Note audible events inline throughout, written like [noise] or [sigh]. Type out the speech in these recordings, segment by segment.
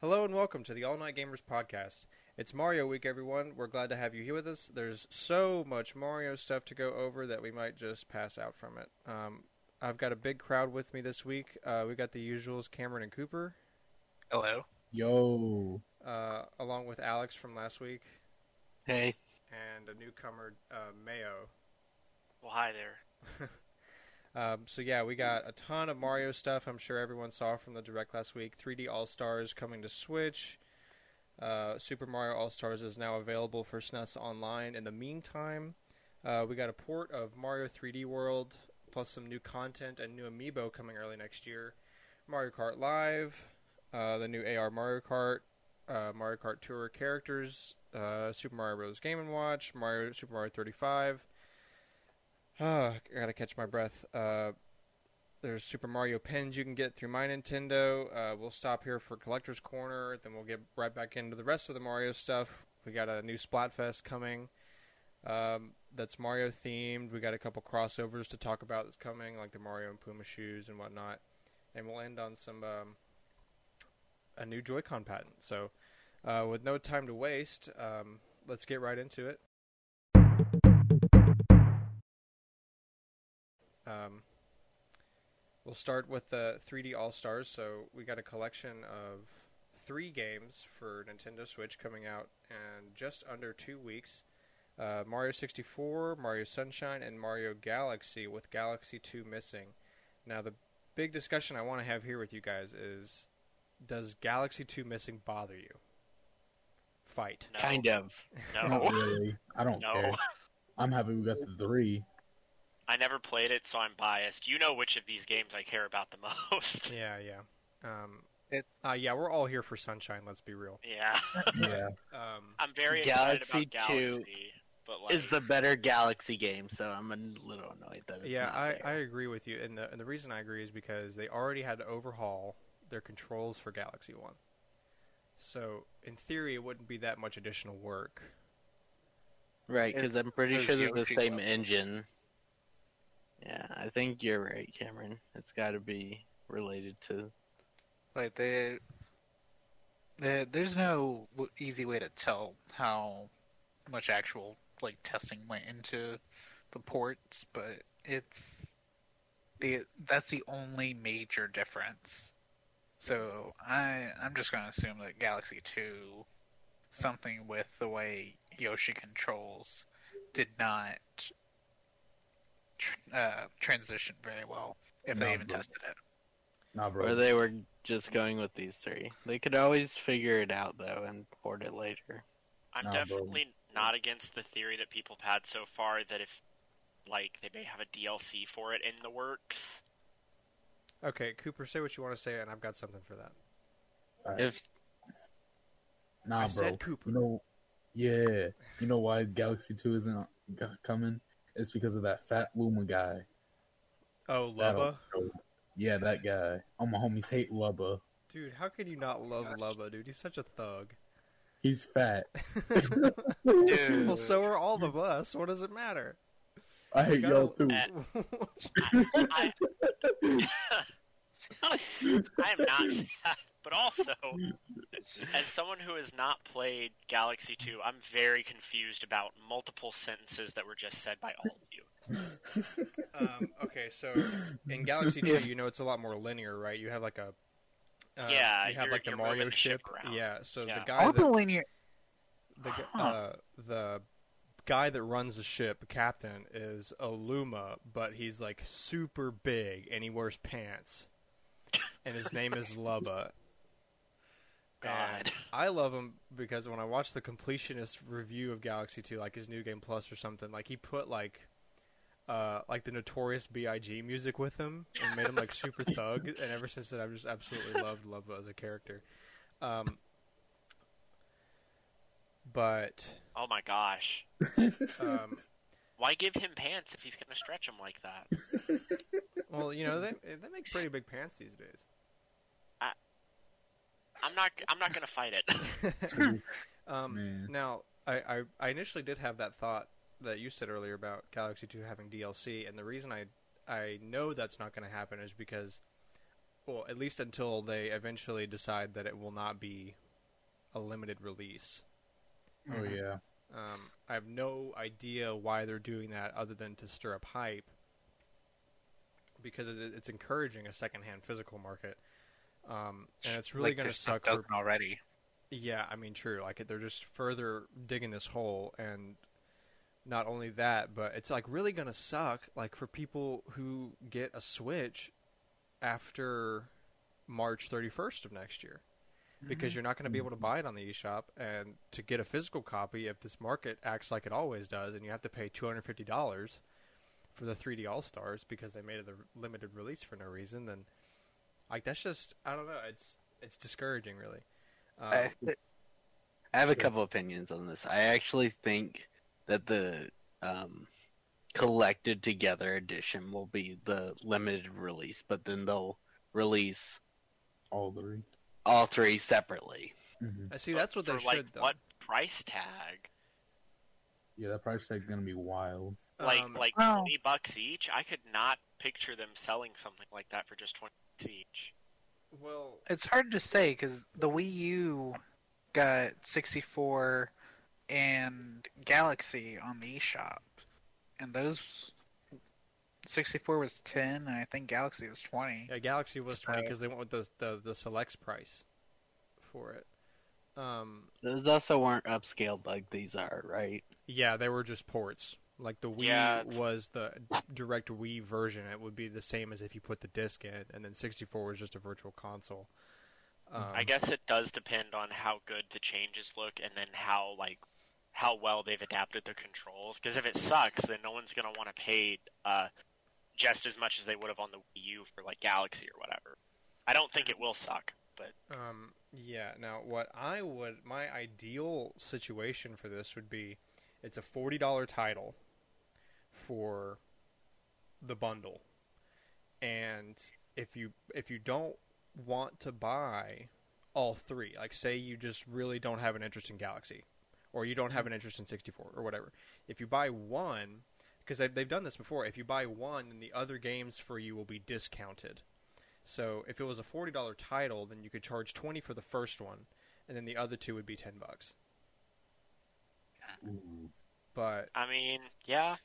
Hello and welcome to the All Night Gamers podcast. It's Mario Week, everyone. We're glad to have you here with us. There's so much Mario stuff to go over that we might just pass out from it. Um, I've got a big crowd with me this week. Uh, we got the usuals, Cameron and Cooper, Hello. Yo. uh, along with Alex from last week, Hey. and a newcomer, uh, Mayo. Well, hi there. [laughs] Um, so yeah, we got a ton of Mario stuff. I'm sure everyone saw from the direct last week. 3D All Stars coming to Switch. Uh, Super Mario All Stars is now available for SNES Online. In the meantime, uh, we got a port of Mario 3D World, plus some new content and new amiibo coming early next year. Mario Kart Live, uh, the new AR Mario Kart, uh, Mario Kart Tour characters, uh, Super Mario Bros. Game and Watch, Mario Super Mario 35. [sighs] I gotta catch my breath. Uh, there's Super Mario pins you can get through My Nintendo. Uh, we'll stop here for Collector's Corner, then we'll get right back into the rest of the Mario stuff. We got a new Splatfest coming um, that's Mario themed. We got a couple crossovers to talk about that's coming, like the Mario and Puma shoes and whatnot. And we'll end on some um, a new Joy-Con patent. So, uh, with no time to waste, um, let's get right into it. Um, we'll start with the 3D All Stars. So we got a collection of three games for Nintendo Switch coming out in just under two weeks. Uh, Mario 64, Mario Sunshine, and Mario Galaxy, with Galaxy 2 missing. Now, the big discussion I want to have here with you guys is Does Galaxy 2 missing bother you? Fight. No. Kind of. Not No. really. I don't No. care. I'm happy we got the three. I never played it, so I'm biased. You know which of these games I care about the [laughs] most. Yeah, yeah. Um, It- uh, yeah, we're all here for Sunshine, let's be real. yeah. [laughs] Yeah. Um, I'm very Galaxy excited about 2 Galaxy, but like, Is the better Galaxy game, so I'm a little annoyed that it's yeah, not I. I agree with you, and the and the reason I agree is because they already had to overhaul their controls for Galaxy One. So in theory, it wouldn't be that much additional work. Right, because I'm pretty sure they're the same levels. engine. Yeah, I think you're right, Cameron. It's got to be related to. Like they, there's no easy way to tell how much actual like testing went into the ports, but it's the that's the only major difference. So I I'm just gonna assume that Galaxy Two, something with the way Yoshi controls, did not uh, transition very well if No, they even bro. tested it. Nah, bro. Or they were just going with these three. They could always figure it out though and port it later. I'm Nah, bro. definitely not against the theory that people have had so far that if like they may have a DLC for it in the works. Okay, Cooper, say what you want to say, and I've got something for that. Alright. If Nah, I bro. said Cooper. You know, yeah. You know why Galaxy Two isn't coming? It's because of that fat Luma guy. Oh, That'll Lubba. Yeah, that guy. All my homies hate Lubba. dude, how can you not love Lubba, dude? He's such a thug. He's fat. [laughs] Well, so are all of us. What does it matter? I hate Gotta- y'all too. [laughs] I, [laughs] I am not that, [laughs] but also as someone who has not played Galaxy 2, I'm very confused about multiple sentences that were just said by all of you. um, okay, so in Galaxy Two, you know it's a lot more linear, right? You have like a uh, Yeah, you have like the Mario the ship ship. Yeah, so Yeah. the guy All the that linear. the, Huh. uh, the guy that runs the ship, captain, is a Luma, but he's like super big and he wears pants, and his name is Lubba. And God. I love him because when I watched the completionist review of Galaxy 2, like his new game plus or something, like he put like uh like the notorious B.I.G. music with him and made him like super [laughs] thug and ever since then I've just absolutely loved Lubba as a character. Um but Oh my gosh. um Why give him pants if he's going to stretch them like that? [laughs] well, you know, they they make pretty big pants these days. I'm not I'm not going to fight it. [laughs] [laughs] um, now, I, I, I initially did have that thought that you said earlier about Galaxy 2 having DLC, and the reason I I know that's not going to happen is because, well, at least until they eventually decide that it will not be a limited release. Oh yeah. Um, I have no idea why they're doing that other than to stir up hype because it, it's encouraging a secondhand physical market. Um, and it's really Like going to suck for already. yeah, I mean, true. Like they're just further digging this hole, and not only that, but it's like really gonna suck. Like for people who get a Switch after March thirty first of next year, because you're not going to be able to buy it on the eShop, and to get a physical copy, if this market acts like it always does, and you have to pay two hundred fifty dollars for the 3D All Stars because they made it a limited release for no reason, then like that's just I don't know. It's it's discouraging, really. Um, I, I have a couple opinions on this. I actually think that the um, collected together edition will be the limited release, but then they'll release All three. All three separately. hmm I see. That's what they for, like, though. What price tag? Yeah, that price tag's gonna be wild. Like Um, like well- twenty bucks each? I could not picture them selling something like that for just twenty each. well, It's hard to say because the Wii U got 64 and Galaxy on the eShop, and those 64 was 10, and I think Galaxy was 20. yeah, Galaxy was So- twenty because they went with the, the the selects price for it. Um, Those also weren't upscaled like these are, right? yeah, they were just ports. Like the Wii Yeah. was the direct Wii version. It would be the same as if you put the disc in, and then sixty four was just a virtual console. Um, I guess it does depend on how good the changes look, and then how like how well they've adapted the controls. Because if it sucks, then no one's gonna want to pay uh, just as much as they would have on the Wii U for like Galaxy or whatever. I don't think it will suck, but Um, yeah. Now, what I would, my ideal situation for this would be, it's a forty dollar title for the bundle, and if you if you don't want to buy all three, like say you just really don't have an interest in Galaxy, or you don't have an interest in sixty four or whatever, if you buy one, because they've they've done this before, if you buy one, then the other games for you will be discounted. So if it was a forty dollar title, then you could charge twenty for the first one, and then the other two would be ten bucks. Ooh. But I mean, yeah,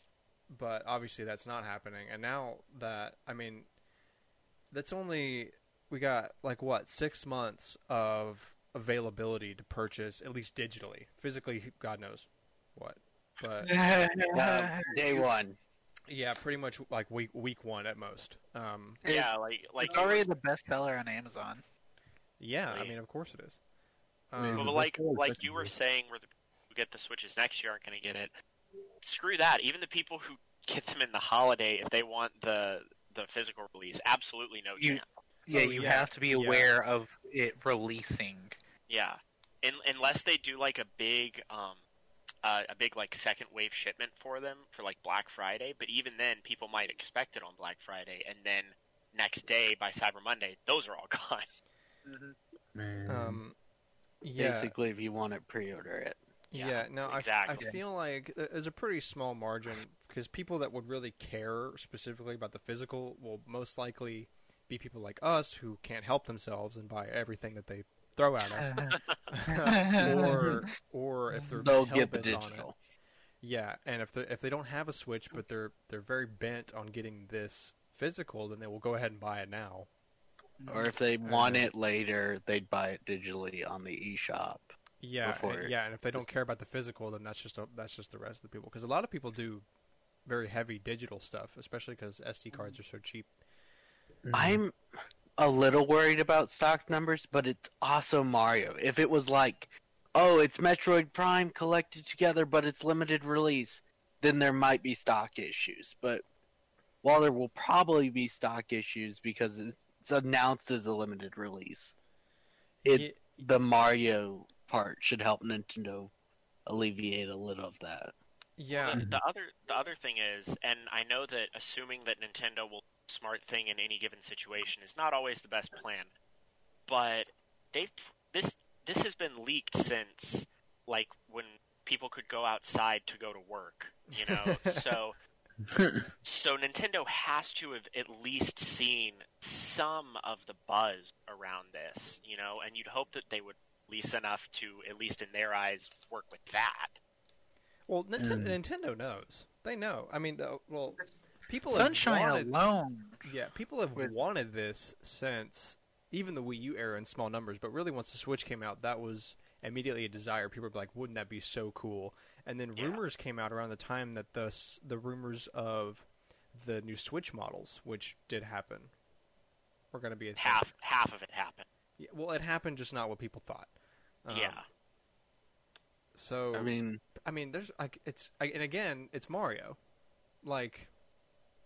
but obviously that's not happening. And now that I mean, that's only we got like what six months of availability to purchase at least digitally. Physically, God knows what. But Uh, [laughs] day one. yeah, pretty much like week week one at most. Um, yeah, like like it's already the best seller on Amazon. yeah, I mean, of course it is. Um, it's But like like you were saying, where the people who get the Switches next year aren't going to get it. Screw that. Even the people who get them in the holiday, if they want the the physical release, absolutely no You- chance. Yeah, Oh, you yeah, have to be yeah. aware of it releasing. Yeah, In, unless they do like a big um uh, a big like second wave shipment for them for like Black Friday. But even then, people might expect it on Black Friday, and then next day by Cyber Monday, those are all [laughs] gone. Man. um, yeah, Basically, if you want it, pre-order it. Yeah, Yeah, no, exactly. I, feel like th- there's a pretty small margin because people that would really care specifically about the physical will most likely be people like us who can't help themselves and buy everything that they throw at us, [laughs] or or if they're They'll get the hell-bent on it. digital. Yeah, and if they if they don't have a Switch but they're they're very bent on getting this physical, then they will go ahead and buy it now. Or if they want it later, they'd buy it digitally on the eShop. Yeah, and, yeah, and if they don't care about the physical, then that's just a, that's just the rest of the people. Because a lot of people do very heavy digital stuff, especially because SD cards mm. are so cheap. I'm a little worried about stock numbers, but it's also Mario. If it was like, oh, it's Metroid Prime collected together, but it's limited release, then there might be stock issues. But while there will probably be stock issues because it's announced as a limited release, it Ye- the Mario part should help Nintendo alleviate a little of that. yeah, the, the other the other thing is, and I know that assuming that Nintendo will do a smart thing in any given situation is not always the best plan, but they've this this has been leaked since like when people could go outside to go to work, you know. [laughs] so So Nintendo has to have at least seen some of the buzz around this, you know, and you'd hope that they would lease enough to, at least in their eyes, work with that. Well, Nintendo, Mm. Nintendo knows. They know. I mean, uh, well, people have Sunshine wanted, alone. Yeah, people have With- wanted this since even the Wii U era in small numbers. But really, once the Switch came out, that was immediately a desire. People were like, "Wouldn't that be so cool?" And then Yeah. rumors came out around the time that the the rumors of the new Switch models, which did happen, were going to be a thing. Half half of it happened. Yeah, well, it happened, just not what people thought. Um, yeah. So I mean, I mean, there's like it's and again, it's Mario. Like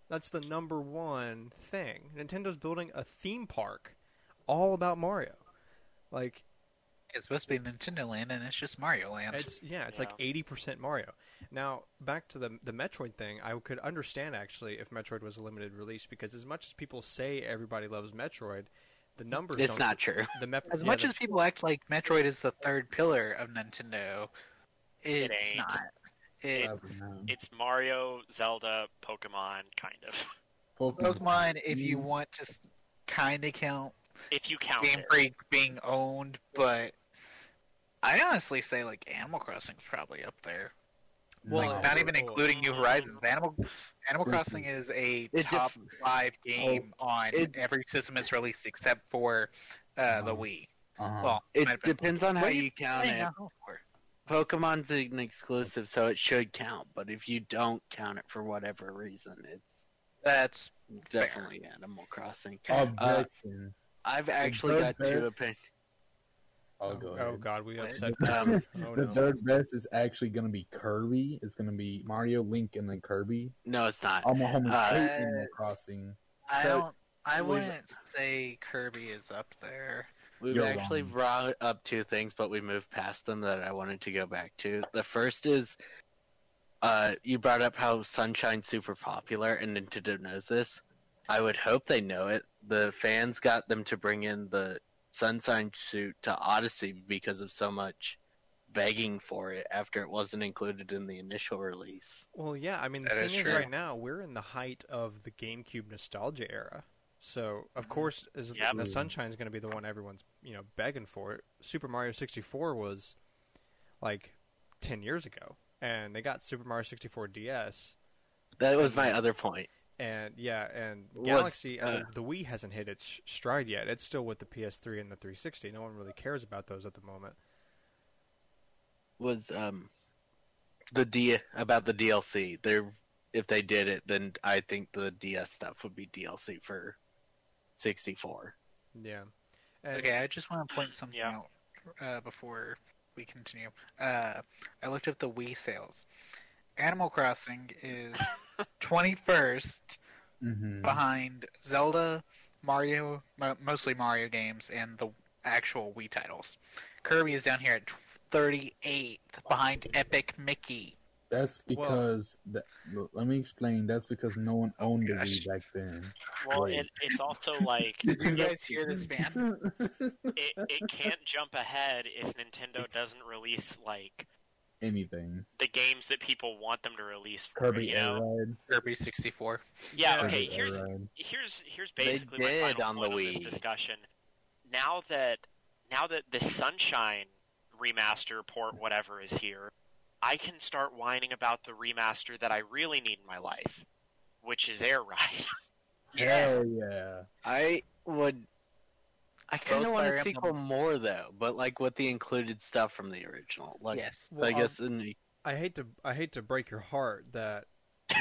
that's the number one thing. Nintendo's building a theme park all about Mario. Like It's supposed to be Nintendo Land, and it's just Mario Land. it's yeah, it's like eighty percent Mario. Now back to the the Metroid thing, I could understand actually if Metroid was a limited release because as much as people say everybody loves Metroid, the numbers it's don't- not true. [laughs] the Mep- As yeah, much the- as people act like Metroid is the third pillar of Nintendo, It it's ain't. not. It, It's Mario, Zelda, Pokemon, kind of. Pokemon, if you want to kind of count If you count Game it. Freak being owned, but I honestly say like Animal Crossing is probably up there. Well, like not even including New Horizons. Animal Animal Mhm. Crossing is a It top def- five game on it- every system it's released except for uh, the Uh-huh. Wii. uh-huh. Well, It might have been- depends on how you count playing it. At home for? Pokemon's an exclusive, so it should count. But if you don't count it for whatever reason, it's That's definitely Animal Crossing. Objections. I've actually third got two opinions. I'll go oh ahead. god, we What? [laughs] upset. Um, oh, the no. third best is actually going to be Kirby. It's going to be Mario, Link, and then Kirby. No, it's not. I'm a Uh, Animal Crossing. I So, don't. I wouldn't say Kirby is up there. We've You're actually wrong. brought up two things, but we moved past them that I wanted to go back to. The first is, uh, you brought up how Sunshine's super popular, and Nintendo knows this. I would hope they know it. The fans got them to bring in the Sunshine suit to Odyssey because of so much begging for it after it wasn't included in the initial release. Well, yeah. I mean, the That thing is is, true. right now we're in the height of the GameCube nostalgia era. So, of course, is Yep. the Sunshine's going to be the one everyone's you know begging for. Super Mario 64 was like 10 years ago, and they got Super Mario 64 DS, That was my other point. and yeah, and Was, Galaxy. uh, and the Wii hasn't hit its stride yet. It's still with the PS3 and the 360. No one really cares about those at the moment. was um the D about the DLC. There, if they did it, then I think the DS stuff would be DLC for sixty four. Yeah. And, Okay, I just want to point something Yeah. out uh, before we continue. Uh, I looked up the Wii sales. Animal Crossing is [laughs] 21st hmm behind Zelda, Mario, mostly Mario games, and the actual Wii titles. Kirby is down here at 38th behind Epic Mickey. That's because that, let me explain. That's because no one oh owned the gosh. Wii back then. Well, Wait. it, it's also [laughs] like Did you guys hear this, [laughs] man? it, it can't jump ahead if Nintendo doesn't release like Anything. the games that people want them to release for Kirby you Air? Ride. Kirby 64. Yeah, Yeah. okay, Kirby here's Air here's here's They basically my final on the point of this discussion. Now that now that the Sunshine remaster port whatever is here, I can start whining about the remaster that I really need in my life, which is Air Ride. [laughs] Hell yeah. I would. I kind of want Fire a Emblem- sequel more though, but like with the included stuff from the original. Like, Yes. so I Well, guess in the, I hate to I hate to break your heart that [laughs]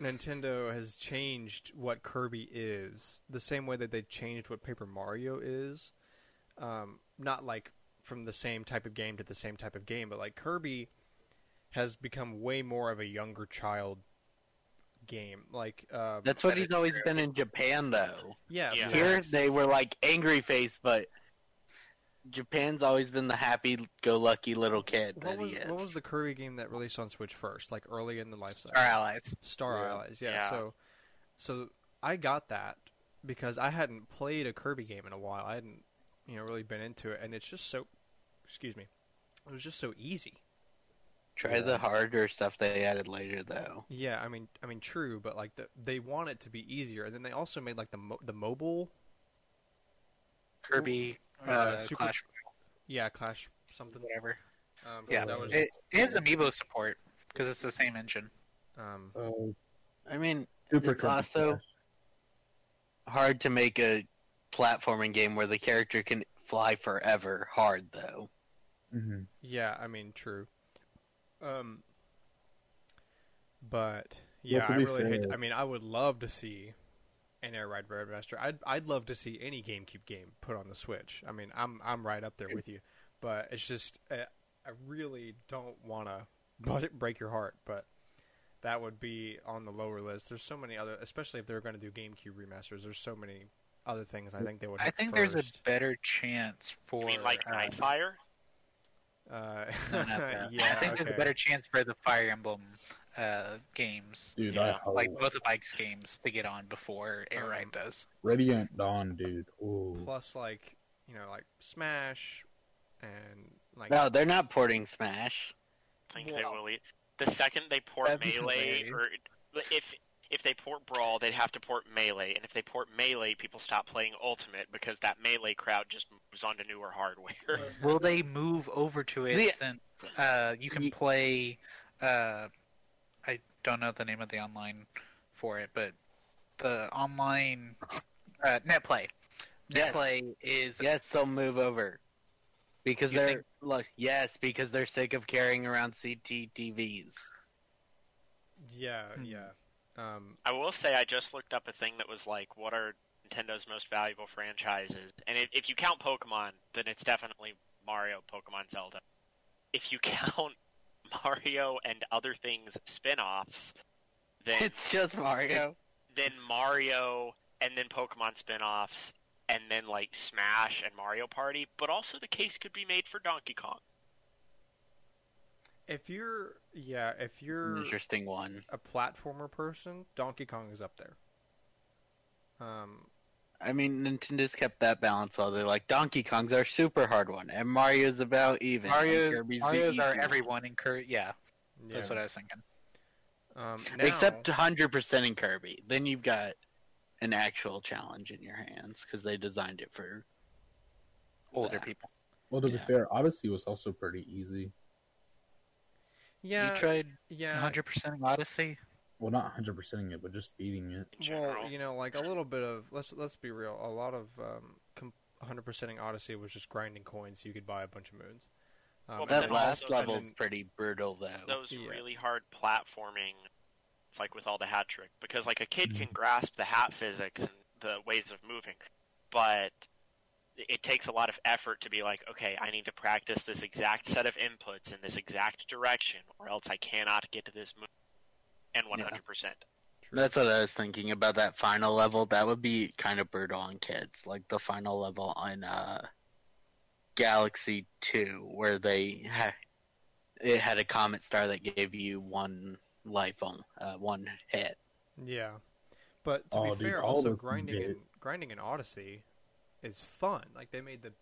Nintendo has changed what Kirby is the same way that they changed what Paper Mario is. Um, not like from the same type of game to the same type of game, but like Kirby has become way more of a younger child game. Like uh, that's what he's always been in Japan though. yeah, Yeah. Here they were like angry face, but Japan's always been the happy-go-lucky little kid What that was he is. what was the Kirby game that released on Switch first, like early in the life cycle? Our allies. Star Yeah. Allies, yeah. Yeah. So, so I got that because I hadn't played a Kirby game in a while. I hadn't, you know, really been into it, and it's just so. Excuse me. It was just so easy. Try the harder stuff they added later, though. Yeah, I mean, I mean, true, but like the, they want it to be easier, and then they also made like the mo- the mobile, Kirby, Uh, uh, Super- Clash, yeah, Clash something. whatever. Um, 'cause Yeah, that was, it, it has amiibo support because it's the same engine. um, Oh, I mean, Super It's Trumpy also- Smash. hard to make a platforming game where the character can fly forever hard, though. Mhm. yeah, I mean, true. Um, but yeah, to I be really hate. fair- I mean, I would love to see an Air Ride remaster. I'd I'd love to see any GameCube game put on the Switch. I mean, I'm I'm right up there with you, but it's just uh, I really don't want [laughs] to break your heart, but that would be on the lower list. There's so many other, especially if they're going to do GameCube remasters. There's so many other things I think they would. I hit think there's a better chance for. You mean like uh, Nightfire? Uh, no, not that. [laughs] yeah, I think there's a better chance for the Fire Emblem uh, games, Dude, Yeah, I like both of Ike's games, to get on before Air Um, does. Radiant Dawn, dude. Ooh. plus like you know like Smash and like No, they're not porting Smash. I think Well- they will. eat- The second they port That'd Melee, or if if they port Brawl, they'd have to port Melee, and if they port Melee, people stop playing Ultimate because that Melee crowd just moves on to newer hardware. Will they move over to it The- since uh, you can Ye- play? Uh, I don't know the name of the online for it, but the online uh, NetPlay. Yes. NetPlay is Yes, they'll move over. Because You they're think- look, yes, because they're sick of carrying around CCTVs. yeah Hmm. yeah um I will say I just looked up a thing that was like, what are Nintendo's most valuable franchises? And if, if you count Pokemon, then it's definitely Mario, Pokemon, Zelda. If you [laughs] count Mario and other things spin-offs, then It's just Mario. then Mario and then Pokemon spin-offs and then like Smash and Mario Party, but also the case could be made for Donkey Kong. If you're yeah if you're interesting one. a platformer person Donkey Kong is up there um I mean, Nintendo's kept that balance while They're like Donkey Kong's our super hard one, and Mario's about even. Mario. Kirby's the Mario's easy are everyone in Cur- Yeah, yeah that's what I was thinking. um now, Except 100% in Kirby. Then you've got an actual challenge in your hands because they designed it for Older that. people. Well, to be Yeah. fair, Odyssey was also pretty easy. Yeah you tried yeah 100% Odyssey. Well, not 100%ing it, but just beating it. Well you know like a little bit of let's let's be real a lot of um com- 100%ing Odyssey was just grinding coins so you could buy a bunch of moons um, Well, That then then last also- level's then- pretty brutal, though. those Yeah. really hard platforming, it's like with all the hat trick, because like a kid Mm-hmm. can grasp the hat physics and the ways of moving, but it takes a lot of effort to be like, okay, I need to practice this exact set of inputs in this exact direction, or else I cannot get to this move. And 100%. True. That's what I was thinking about that final level. That would be kind of brutal on kids. Like the final level on uh, Galaxy 2, where they ha- it had a comet star that gave you one life on uh, one hit. Yeah, but to Oh, be dude, fair, also grinding in grinding in Odyssey is fun. Like they made the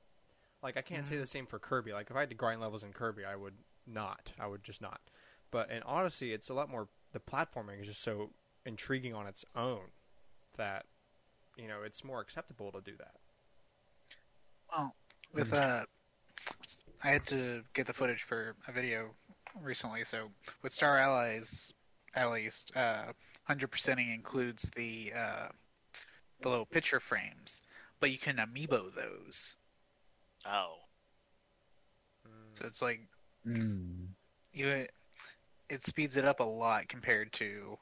like I can't say the same for Kirby. Like if I had to grind levels in Kirby, I would not. I would just not. But in Odyssey, it's a lot more. The platforming is just so intriguing on its own that you know it's more acceptable to do that. Well, with uh, I had to get the footage for a video recently. So with Star Allies, at least, uh, hundred percenting includes the uh, the little picture frames, but you can amiibo those. Oh. So it's like Mm. you, it speeds it up a lot compared to,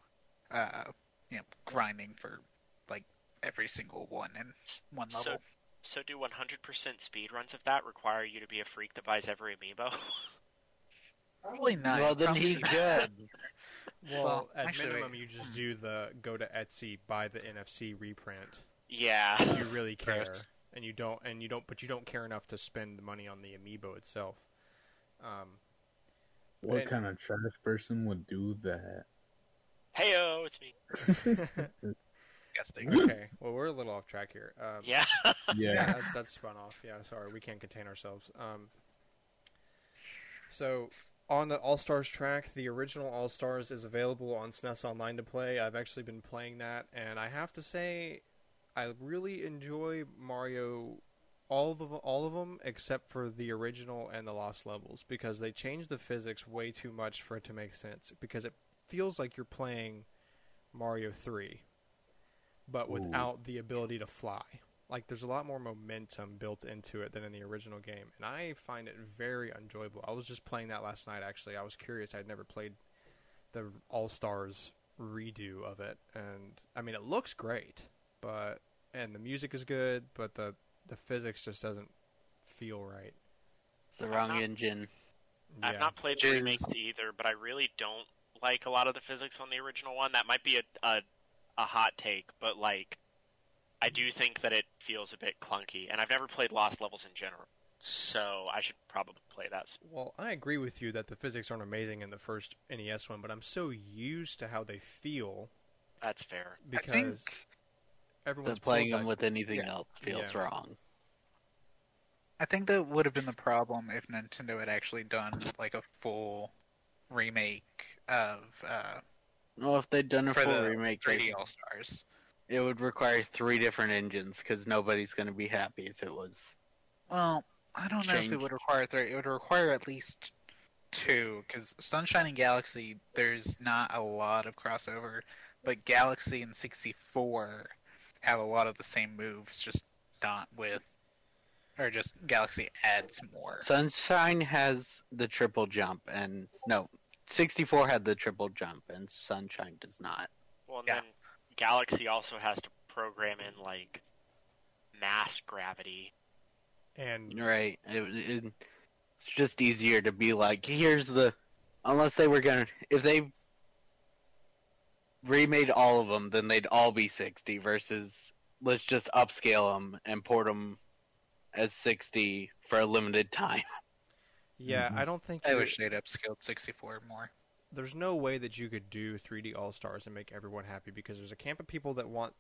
uh, you know, grinding for like every single one in one level. So do 100% speed runs of that require you to be a freak that buys every amiibo? Probably not. well, then he's [laughs] good. Well, Well, at actually- minimum, you just do the go to Etsy, buy the NFC reprint. Yeah. You really [laughs] care, Gross. and you don't, and you don't, but you don't care enough to spend the money on the amiibo itself. Um, What kind of trash person would do that? Heyo, it's me. [laughs] okay, well, we're a little off track here. Um, [laughs] Yeah. Yeah. that's, that's spun off. Yeah, sorry, we can't contain ourselves. Um, so on the All Stars track, the original All Stars is available on SNES Online to play. I've actually been playing that, and I have to say, I really enjoy Mario, all of them, all of them except for the original and the Lost Levels, because they change the physics way too much for it to make sense. Because it feels like you're playing Mario Three, but Ooh. without the ability to fly. Like there's a lot more momentum built into it than in the original game, and I find it very enjoyable. I was just playing that last night. Actually, I was curious. I'd never played the All Stars redo of it, and I mean, it looks great, but and the music is good, but the the physics just doesn't feel right. The I'm wrong not- engine. I've Yeah. not played Which the remakes either, but I really don't like a lot of the physics on the original one. That might be a a, a hot take, but like, I do think that it feels a bit clunky, and I've never played Lost Levels in general, so I should probably play that. Well, I agree with you that the physics aren't amazing in the first NES one, but I'm so used to how they feel That's fair. because I think everyone's That playing them with anything yeah. else feels Yeah. wrong. I think that would have been the problem if Nintendo had actually done like a full remake of uh, Well, if they'd done a full the remake, 3D All Stars. it would require three different engines because nobody's going to be happy if it was. Well, I don't know if it would require three. It would require at least two, because Sunshine and Galaxy, there's not a lot of crossover, but Galaxy and 64 have a lot of the same moves, just not with, or just Galaxy adds more. Sunshine has the triple jump, and no, 64 had the triple jump, and Sunshine does not. Well, and Yeah. then Galaxy also has to program in like mass gravity. and Right. It, it, it's just easier to be like, here's the. Unless they were gonna, if they remade all of them, then they'd all be 60. Versus, let's just upscale them and port them as 60 for a limited time. [laughs] yeah, Mhm. I don't think I wish they'd upscaled 64 more. there's no way that you could do 3D All Stars and make everyone happy because there's a camp of people that want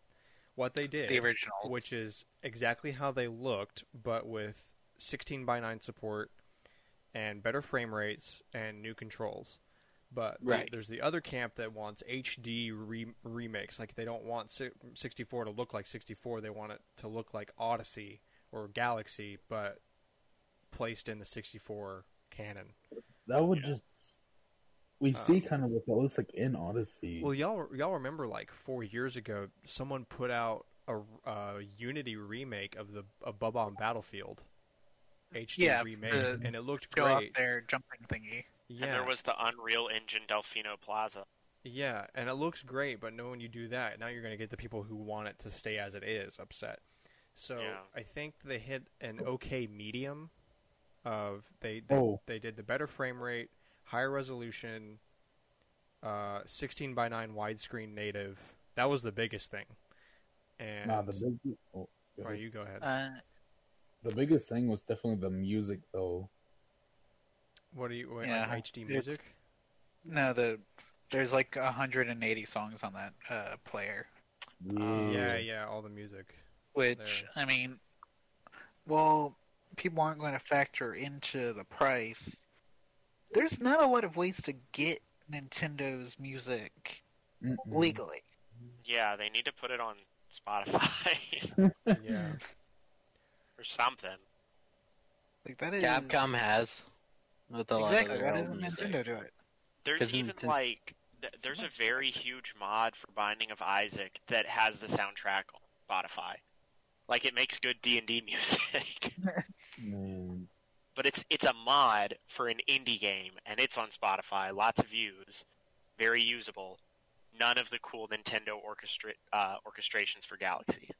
what they did, The original. which is exactly how they looked, but with 16 by 9 support and better frame rates and new controls. But the- Right. there's the other camp that wants HD re- remakes. Like they don't want 64 to look like 64. They want it to look like Odyssey or Galaxy, but placed in the 64 canon. That would Yeah. just. We Um, see kind of what that looks like in Odyssey. Well, y'all y'all remember like four years ago, someone put out a, a Unity remake of the of Bubba on Battlefield HD Yeah, remake, the- and it looked Go off great. their jumping thingy. Yeah, And there was the Unreal Engine Delfino Plaza. yeah, and it looks great. But knowing you do that, now you're going to get the people who want it to stay as it is upset. So Yeah. I think they hit an okay medium of they they, Oh. they did the better frame rate, higher resolution, uh, 16 by 9 widescreen native. That was the biggest thing. And nah, the big, oh, go ahead. right, you go ahead. Uh, the biggest thing was definitely the music, though. What are you what, yeah, like HD music? no, the there's like 180 songs on that uh, player. Um, Yeah, yeah, all the music. Which There. I mean, well, people aren't going to factor into the price. There's not a lot of ways to get Nintendo's music Mm-mm. legally. Yeah, they need to put it on Spotify [laughs] Yeah. [laughs] or something. Like that is Capcom has. With a lot exactly. of Why their doesn't music. Nintendo do it? There's 'Cause even Ninten- like th- there's a very huge mod for Binding of Isaac that has the soundtrack on Spotify. Like it makes good D and D [laughs] music, Man. but it's it's a mod for an indie game, and it's on Spotify. Lots of views, very usable. None of the cool Nintendo orchestra- uh, orchestrations for Galaxy.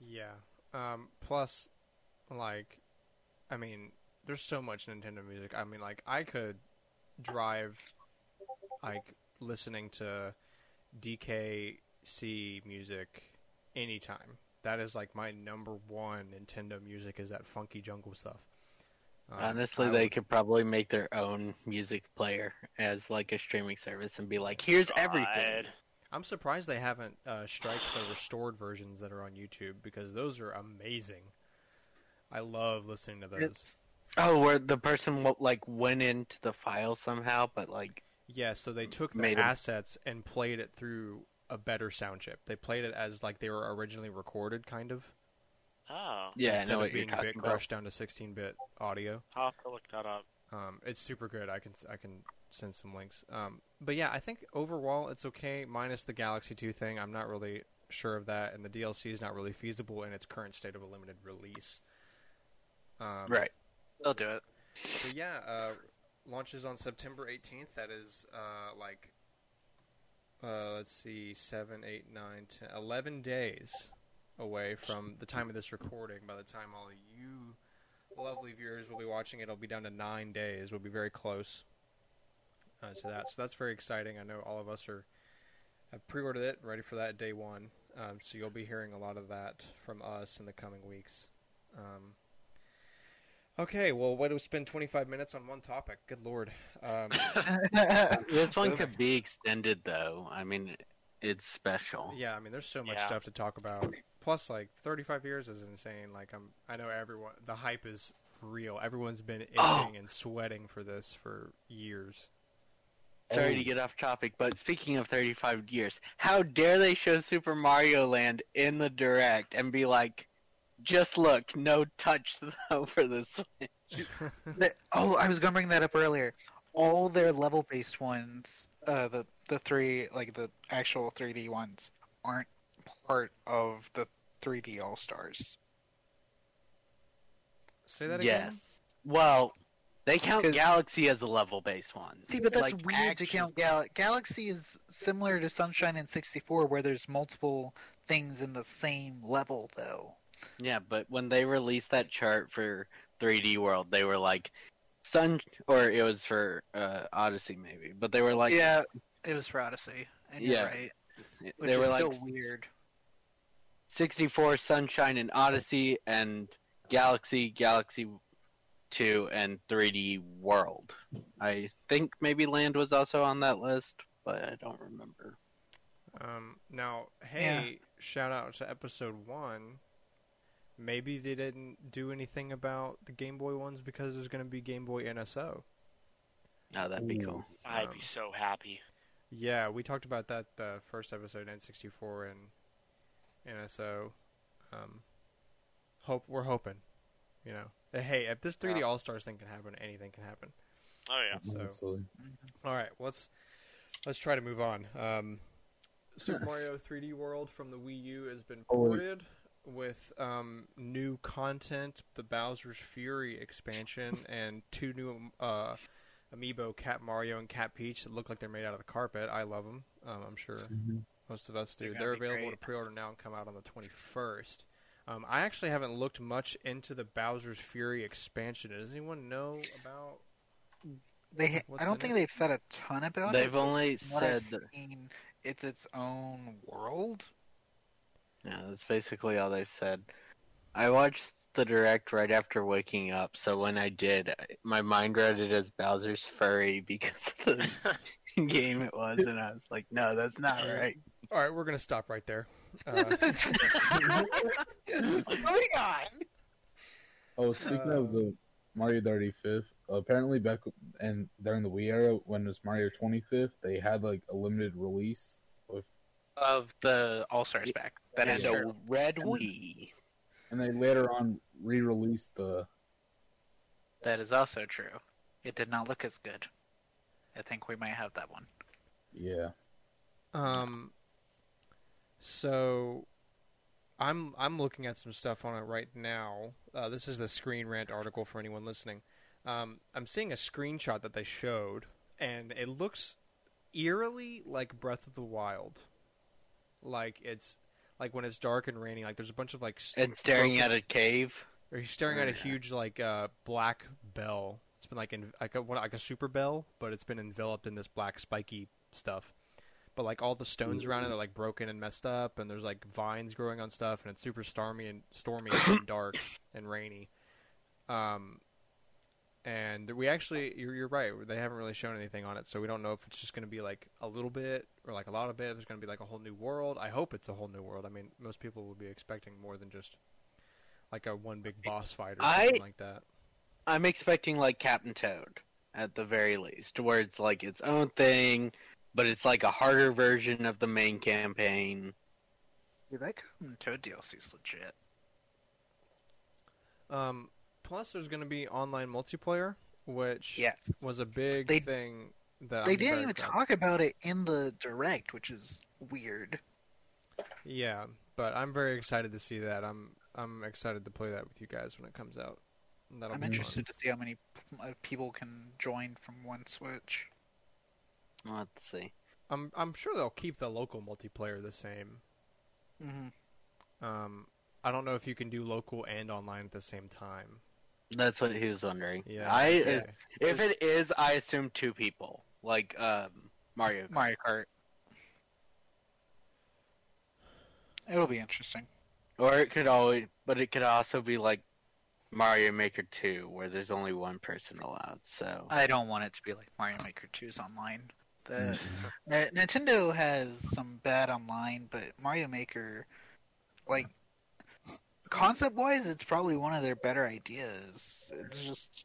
Yeah. Um, plus, like, I mean, there's so much Nintendo music. I mean, like, I could drive, like, listening to DKC music anytime. That is like my number one Nintendo music is that funky jungle stuff. Um, Honestly, I they would- could probably make their own music player as like a streaming service and be like, "Here's everything." I'm surprised they haven't uh, striked the restored versions that are on YouTube because those are amazing. I love listening to those. It's Oh, where the person like went into the file somehow, but like Yeah, so they took the Made 'em- assets and played it through a better sound chip. They played it as like they were originally recorded, kind of. Oh, yeah, I instead know of what you're being talking bit about. crushed down to 16-bit audio. I'll have to look that up. Um, it's super good. I can I can send some links. Um, but yeah, I think overall it's okay, minus the Galaxy Two thing. I'm not really sure of that, and the DLC is not really feasible in its current state of a limited release. Um, right. They'll do it. But yeah, uh, launches on September 18th. That is uh, like, uh, let's see, 7, 8, 9, 10, 11 days away from the time of this recording. By the time all of you lovely viewers will be watching it, it'll be down to nine days. We'll be very close uh, to that. So that's very exciting. I know all of us are have pre-ordered it, ready for that day one. Um, so you'll be hearing a lot of that from us in the coming weeks. Um, Okay, well, why do we spend 25 minutes on one topic. Good lord. Um, [laughs] this one could be extended though. I mean, it's special. yeah, I mean, there's so much Yeah. stuff to talk about. Plus, like, 35 years is insane. Like, I'm, I know everyone, the hype is real. Everyone's been itching Oh. and sweating for this for years. Sorry Oh. to get off topic, but speaking of 35 years, how dare they show Super Mario Land in the direct and be like, just look, no touch [laughs] though for this one. The- [laughs] oh, I was gonna bring that up earlier. All their level-based ones, uh, the the three like the actual 3D ones, aren't part of the 3D All Stars. Say that again? Yes. Well, they count Galaxy as a level based one. See, but that's Like, weird to count Gal- Galaxy is similar to Sunshine in 64, where there's multiple things in the same level, though. Yeah, but when they released that chart for 3D World, they were like, Sun, or it was for uh, Odyssey maybe, but they were like, yeah, it was for Odyssey, and you're Yeah. right. Which they is were like still weird. 64, Sunshine, and Odyssey, and Galaxy, Galaxy 2, and 3D World. I think maybe Land was also on that list, but I don't remember. Um, now, hey, shout out to episode one. Maybe they didn't do anything about the Game Boy ones because there's going to be Game Boy NSO. Oh, that'd be Ooh. cool. I'd Um, be so happy. Yeah, we talked about that the first episode N64 and NSO. Um, hope we're hoping, you know. Hey, if this 3D Yeah. All Stars thing can happen, anything can happen. Oh yeah. So- Honestly. All right, let's let's try to move on. Um, Super [laughs] Mario 3D World from the Wii U has been Oh, ported with um, new content, the Bowser's Fury expansion, [laughs] and two new uh, amiibo, Cat Mario and Cat Peach, that look like they're made out of the carpet. I love them. Um, I'm sure Mhm. most of us do. They're They're, available great. to pre-order now and come out on the 21st. Um, I actually haven't looked much into the Bowser's Fury expansion. Does anyone know about? They, What's I don't think it? they've said a ton about it. They've only said that. seen, it's its own world. Yeah, that's basically all they've said. I watched the direct right after waking up, so when I did, I- my mind read it as Bowser's Furry [laughs] because of the [laughs] game it was, and I was like, no, that's not right. All right, we're gonna stop right there. Uh, [laughs] Moving on. Oh, speaking Uh, of the Mario 35th, apparently back and during the Wii era, when it was Mario 25th, they had like a limited release with, Of the All Stars back. That is and true. a red Wii. and they later on re-released the. That is also true. It did not look as good. I think we might have that one. Yeah, Um. So, I'm I'm looking at some stuff on it right now. Uh, this is the Screen Rant article for anyone listening. Um, I'm seeing a screenshot that they showed, and it looks eerily like Breath of the Wild. Like it's like when it's dark and raining. Like there's a bunch of like st- And staring broken- at a cave. Or he's staring at a Yeah. huge like uh, black bell. It's been like in like a what, like a super bell, but it's been enveloped in this black spiky stuff. But like all the stones around it are like broken and messed up, and there's like vines growing on stuff, and it's super stormy and stormy and [coughs] dark and rainy. Um, and we actually, you're, you're right. They haven't really shown anything on it, so we don't know if it's just going to be like a little bit or like a lot of bit. If it's going to be like a whole new world. I hope it's a whole new world. I mean, most people would be expecting more than just like a one big boss fight or I- something like that. I'm expecting like Captain Toad at the very least, where it's like its own thing, but it's like a harder version of the main campaign. Dude, that Captain Toad DLC is legit. Um, plus, there's going to be online multiplayer, which Yes. was a big They- thing that They I'm didn't even proud- talk about it in the direct, which is weird. Yeah, but I'm very excited to see that. I'm I'm excited to play that with you guys when it comes out. That'll I'm be interested to see how many uh, people can join from one Switch. Let's see. I'm I'm sure they'll keep the local multiplayer the same. hmm Um, I don't know if you can do local and online at the same time. That's what he was wondering. Yeah. I okay. if it is, I assume two people, like um, Mario. Mario Kart. It'll be interesting. Or it could always, but it could also be like Mario Maker 2, where there's only one person allowed. So I don't want it to be like Mario Maker 2's online. The Mhm. Nintendo has some bad online, but Mario Maker, like concept wise, it's probably one of their better ideas. It's just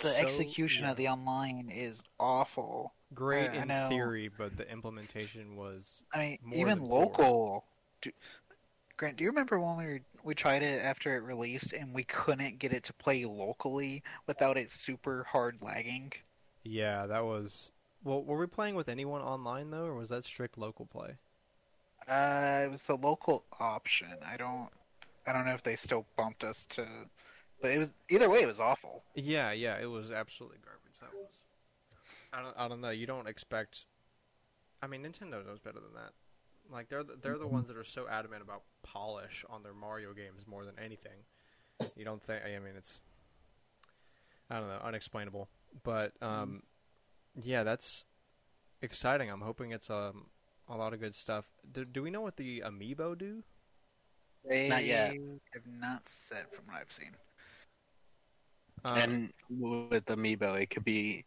the So, execution yeah. of the online is awful. Great I- I in know. theory, but the implementation was I mean, even local. Do, Grant, do you remember when we were, we tried it after it released and we couldn't get it to play locally without it super hard lagging? yeah, that was. Well, were we playing with anyone online though, or was that strict local play? Uh, it was the local option. I don't, I don't know if they still bumped us to, but it was either way. It was awful. Yeah, yeah, it was absolutely garbage. That was. I don't, I don't know. You don't expect. I mean, Nintendo knows better than that. Like they're the, they're the ones that are so adamant about polish on their Mario games more than anything. You don't think? I mean, it's. I don't know, unexplainable. But um, yeah, that's exciting. I'm hoping it's um a lot of good stuff. Do, do we know what the amiibo do? They Not yet. have not said from what I've seen. Um, and with Amiibo, it could be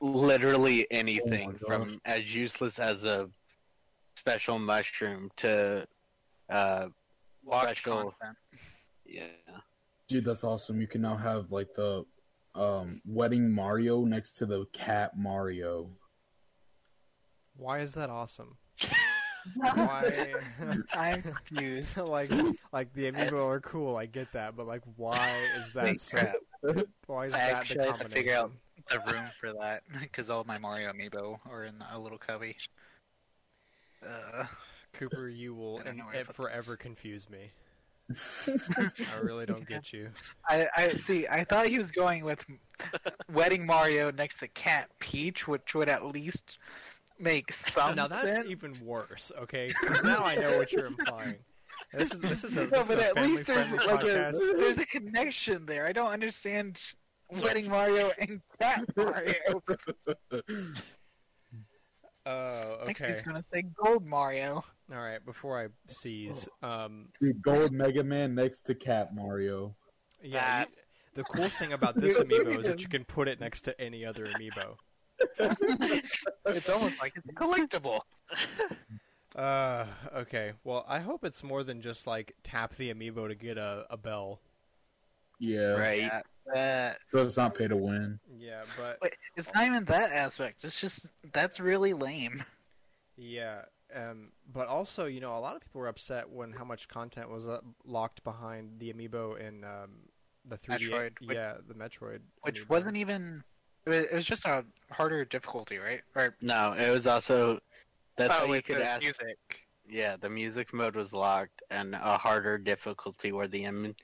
literally anything Oh from as useless as a special mushroom to uh, special. content. [laughs] Yeah, Dude, that's awesome. You can now have like the um, wedding Mario next to the cat Mario. why is that awesome? [laughs] why? I'm confused. [laughs] like like the amiibo are cool, I get that, but like why is that so Crap. why is I that actually the had to figure out the room for that because all my Mario amiibo are in a little cubby. Uh, Cooper, you will I don't and know where I it put forever this. confuse me. [laughs] I really don't get you. I, I see. I thought he was going with Wedding Mario next to Cat Peach, which would at least make some [laughs] now that's sense. even worse, Okay, now I know what you're implying. This is this is a, no, this but is a at least there's family-friendly like a there's a connection there. I don't understand Wedding Mario and Cat Mario. Oh, [laughs] Next okay. he's gonna say Gold Mario. All right. Before I seize, um, Dude, Gold Mega Man next to Cat Mario. yeah. you- the cool thing about [laughs] this amiibo is that you can put it next to any other amiibo. [laughs] It's almost like it's a collectible. [laughs] Uh, okay. Well, I hope it's more than just like tap the amiibo to get a, a bell. Yeah, right. Uh, so it's not pay to win. Yeah, but Wait, it's not even that aspect. It's just that's really lame. yeah, um, but also you know a lot of people were upset when how much content was uh, locked behind the amiibo in um, the 3D. Metroid, which- yeah, the Metroid. Which amiibo. wasn't even. It was, it was just a harder difficulty, right? Or No, it was also that's oh, how you with could the ask. music. Yeah, the music mode was locked, and a harder difficulty where the em-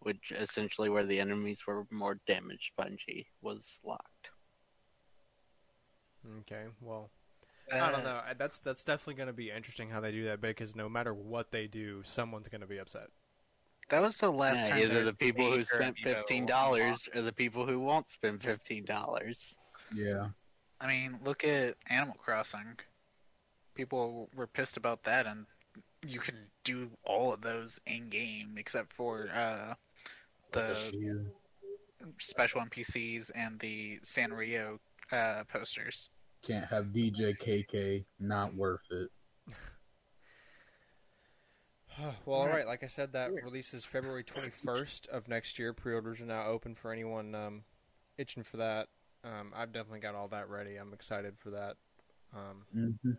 which essentially where the enemies were more damage spongy was locked. Okay, well, I don't Uh, know. That's that's definitely going to be interesting how they do that because no matter what they do, someone's going to be upset. That was the last Yeah, time. either the people who spent fifteen dollars or the people who won't spend fifteen dollars. Yeah, I mean, look at Animal Crossing. People were pissed about that, and you can do all of those in game except for uh, the special NPCs and the Sanrio uh, posters. can't have DJ KK. Not worth it. Well, [sighs] all right. Like I said, that releases February 21st of next year. Pre-orders are now open for anyone um, itching for that. Um, I've definitely got all that ready. I'm excited for that. Um, hmm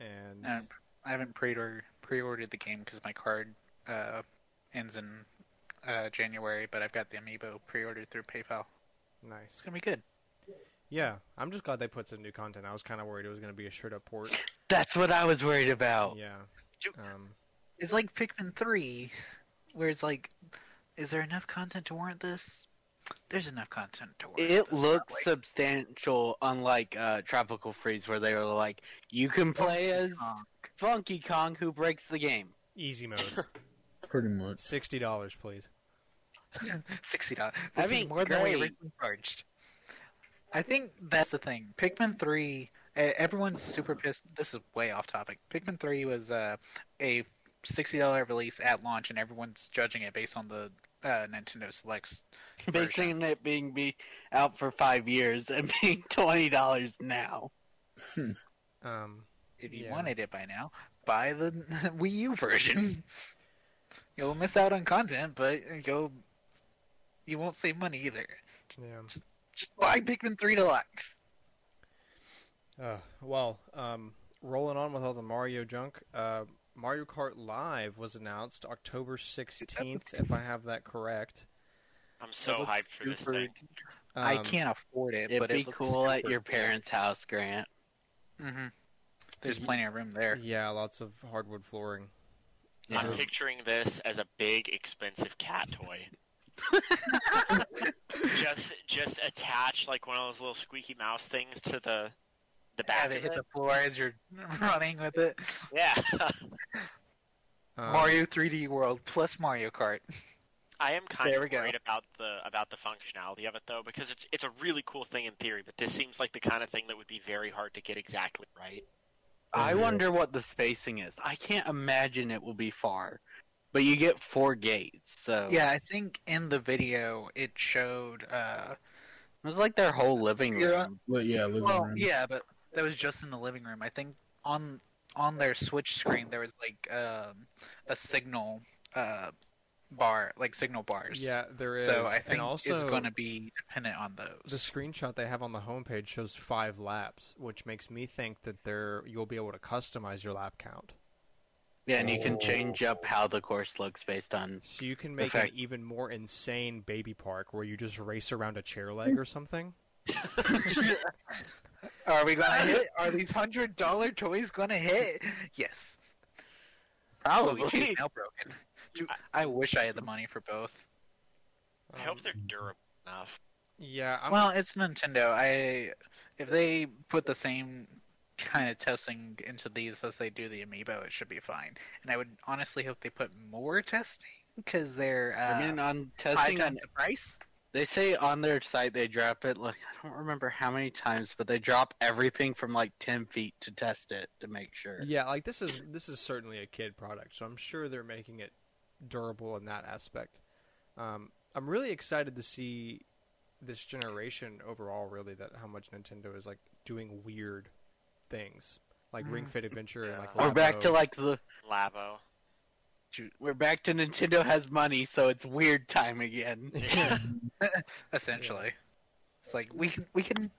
and And I haven't pre-ordered pre-ordered the game because my card uh, ends in uh, January, but I've got the amiibo pre-ordered through PayPal. nice. It's gonna be good. Yeah, I'm just glad they put some new content. I was kind of worried it was going to be a straight up port. That's what I was worried about. Yeah. Um, It's like Pikmin three, where it's like, is there enough content to warrant this? There's enough content to warrant It this. looks probably. substantial, unlike uh, Tropical Freeze, where they were like, you can play as Um, Funky Kong who breaks the game. easy mode. [laughs] Pretty much. Sixty dollars, please. [laughs] Sixty dollars. I This is mean, more than we originally charged. I think that's the thing. Pikmin three. Everyone's super pissed. This is way off topic. Pikmin three was uh, a sixty dollar release at launch, and everyone's judging it based on the uh, Nintendo Selects. [laughs] Basing it being be out for five years and [laughs] being twenty dollars now. Um, If you Yeah. wanted it by now, buy the [laughs] Wii U version. you'll miss out on content, but you'll you won't save money either. yeah. Just buy Pikmin three Deluxe. Uh, well, um, rolling on with all the Mario junk. Uh, Mario Kart Live was announced October 16th, if I have that correct. I'm so hyped for this super- thing. I Um, can't afford it, but It'd but be it looks cool at your parents' house, Grant. hmm There's plenty of room there. Yeah, lots of hardwood flooring. Yeah. I'm picturing this as a big, expensive cat toy. [laughs] just, just attach like one of those little squeaky mouse things to the, the back Have of it hit it. the floor as you're [laughs] running with it. Yeah, [laughs] Um, Mario 3D World plus Mario Kart. I am kind There of we go. worried about the about the functionality of it though, because it's it's a really cool thing in theory, but this seems like the kind of thing that would be very hard to get exactly right. I Yeah. wonder what the spacing is. I can't imagine it will be far, but you get four gates, so Yeah, I think in the video it showed. uh it was like their whole living Yeah. room. But yeah, living Well, room. yeah, but that was just in the living room. I think on on their Switch screen there was like um, a signal uh, bar, like signal bars. Yeah, there is. So I think also, it's going to be dependent on those. the screenshot they have on the homepage shows five laps, which makes me think that there you'll be able to customize your lap count. Yeah, and you can change up how the course looks based on. So you can make an even more insane baby park where you just race around a chair leg or something. [laughs] [laughs] Are we gonna hit? [laughs] Are these hundred dollar toys gonna hit? Yes. Probably. Probably. She's now broken. Dude, I wish I had the money for both. I hope Um, they're durable enough. Yeah, I'm, well, it's Nintendo. I if they put the same kind of testing into these as they do the amiibo, it should be fine. And I would honestly hope they put more testing because they're uh, I mean, on testing, times the price. They say on their site they drop it like I don't remember how many times, but they drop everything from like ten feet to test it to make sure. yeah, like this is this is certainly a kid product, so I'm sure they're making it durable in that aspect. Um, I'm really excited to see this generation overall. Really, that how much Nintendo is like doing weird things, like Ring Fit Adventure and like. Yeah. We're back to like the Labo. We're back to Nintendo has money, so it's weird time again. [laughs] Essentially, it's like we can we can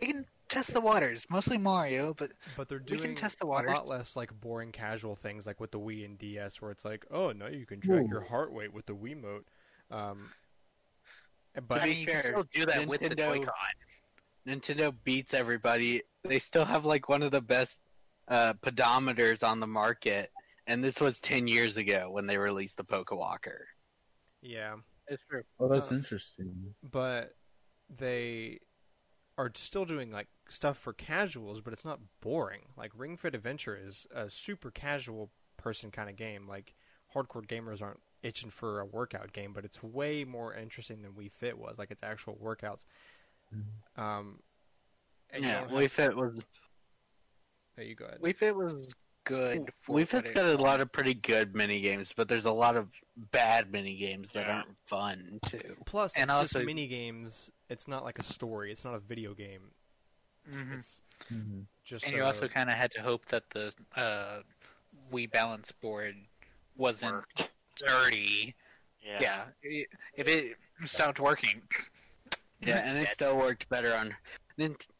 we can test the waters. Mostly Mario, but But they're doing We doing can test the a lot less like boring casual things like with the Wii and DS where it's like, oh, no, you can track Ooh. your heart rate with the Wiimote. Um, but I mean, you can still do that with the Nintendo- Joy-Con. Nintendo beats everybody. They still have like one of the best uh, pedometers on the market, and this was ten years ago when they released the Pokewalker. yeah, It's true. Oh, that's Uh, interesting. but they are still doing like stuff for casuals, but it's not boring. Like Ring Fit Adventure is a super casual person kind of game. Like hardcore gamers aren't itching for a workout game, but it's way more interesting than Wii Fit was. Like it's actual workouts. Um, and yeah, don't Wii have- Fit was. There you go. ahead. Wii Fit was good. for Wii what Fit's it- got a lot of pretty good mini games, but there's a lot of bad mini games that Yeah. aren't fun too. Plus, And it's also- just mini games. It's not like a story. It's not a video game. Mhm. It's Mhm. just. And you also kind of had to hope that the uh, Wii Balance board wasn't Worked. dirty. Yeah. Yeah, i- if it stopped working, Yeah, and it still worked better on.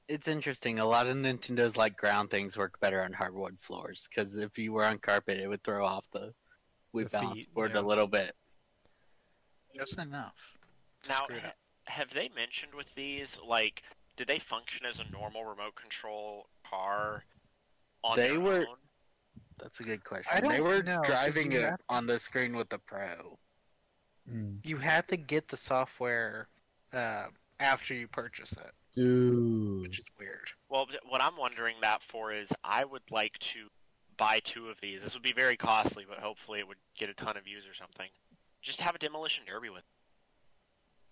Nint- It's interesting. A lot of Nintendo's like ground things work better on hardwood floors because if you were on carpet, it would throw off the Wii The balance feet, board yeah. a little bit. just enough. Now, ha- have they mentioned with these, like, do they function as a normal remote control car on They their were- own? That's a good question. I don't they were know, 'cause driving it have- on the screen with the Pro. Mm. you have to get the software uh, after you purchase it, Dude. which is weird. Well, what I'm wondering that for is I would like to buy two of these. This would be very costly, but hopefully it would get a ton of views or something. Just have a demolition derby with.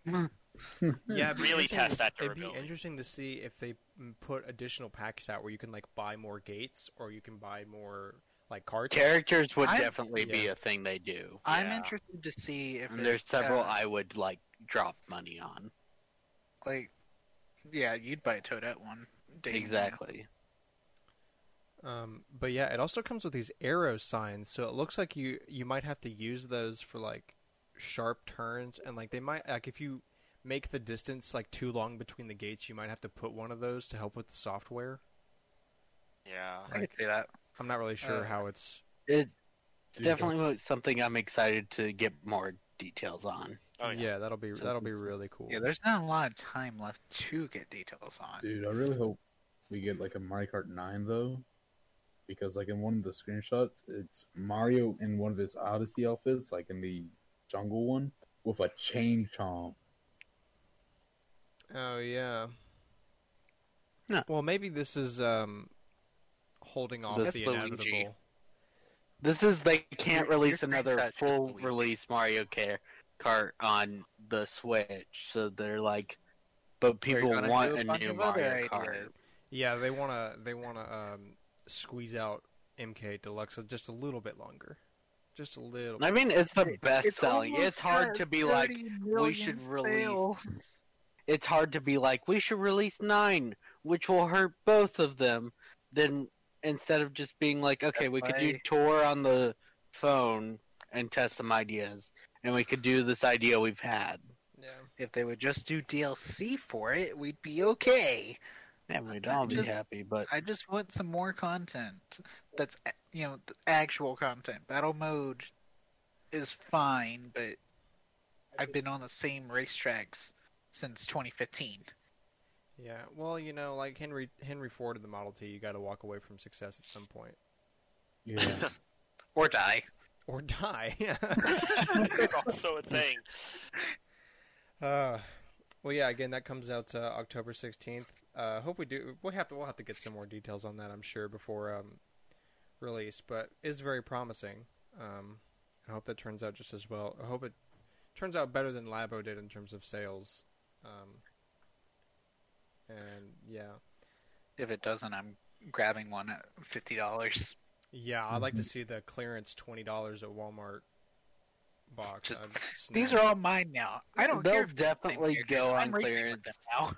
[laughs] Yeah, it'd be Really test to- that It'd be interesting to see if they put additional packs out where you can like buy more gates or you can buy more like carts. Characters would I- definitely be a thing they do. I'm Yeah. interested to see if And it, there's several uh, I would like drop money on. like. Yeah, you'd buy a Toadette one. day one. Exactly. Um, but yeah, it also comes with these arrow signs, so it looks like you you might have to use those for like sharp turns, and like they might like if you make the distance like too long between the gates, you might have to put one of those to help with the software. Yeah. I could see that. I'm not really sure Uh, how it's. It's definitely something I'm excited to get more details on. Oh yeah. yeah. that'll be So that'll be really cool. Yeah, there's not a lot of time left to get details on. Dude, I really hope we get like a Mario Kart 9 though. Because like in one of the screenshots, it's Mario in one of his Odyssey outfits, like in the jungle one, with a chain chomp. Oh yeah. No. Well, maybe this is um holding off That's the Luigi. This is they can't release another full release Mario Kart Kart on the Switch, so they're like, but people want do a new Mario Kart. ideas. Yeah, they wanna they wanna um squeeze out MK Deluxe just a little bit longer, just a little. I mean, it's the best It's selling. It's hard to be like, we million should release. sales. it's hard to be like, we should release nine, which will hurt both of them. Then instead of just being like, okay, That's we could do tour on the phone and test some ideas, and we could do this idea we've had. Yeah. If they would just do DLC for it, we'd be okay. And we'd all be Just- happy, but I just want some more content. That's you know the actual content. Battle mode is fine, but I've been on the same racetracks since 2015. Yeah. Well, you know, like Henry Henry Ford in the Model T, you got to walk away from success at some point Yeah. [laughs] Or die. Or die. [laughs] Yeah. It's also a thing. Uh, well, yeah. Again, that comes out uh, October sixteenth. Uh, hope we do. We'll have to. We'll have to get some more details on that. I'm sure before um, release, but it's very promising. Um, I hope that turns out just as well. I hope it turns out better than Labo did in terms of sales. Um, and yeah, If it doesn't, I'm grabbing one at fifty dollars. Yeah. I'd like to see the clearance twenty dollars at Walmart box. Just- These are all mine now. I don't They'll care. they're definitely same go on I'm clearance. now.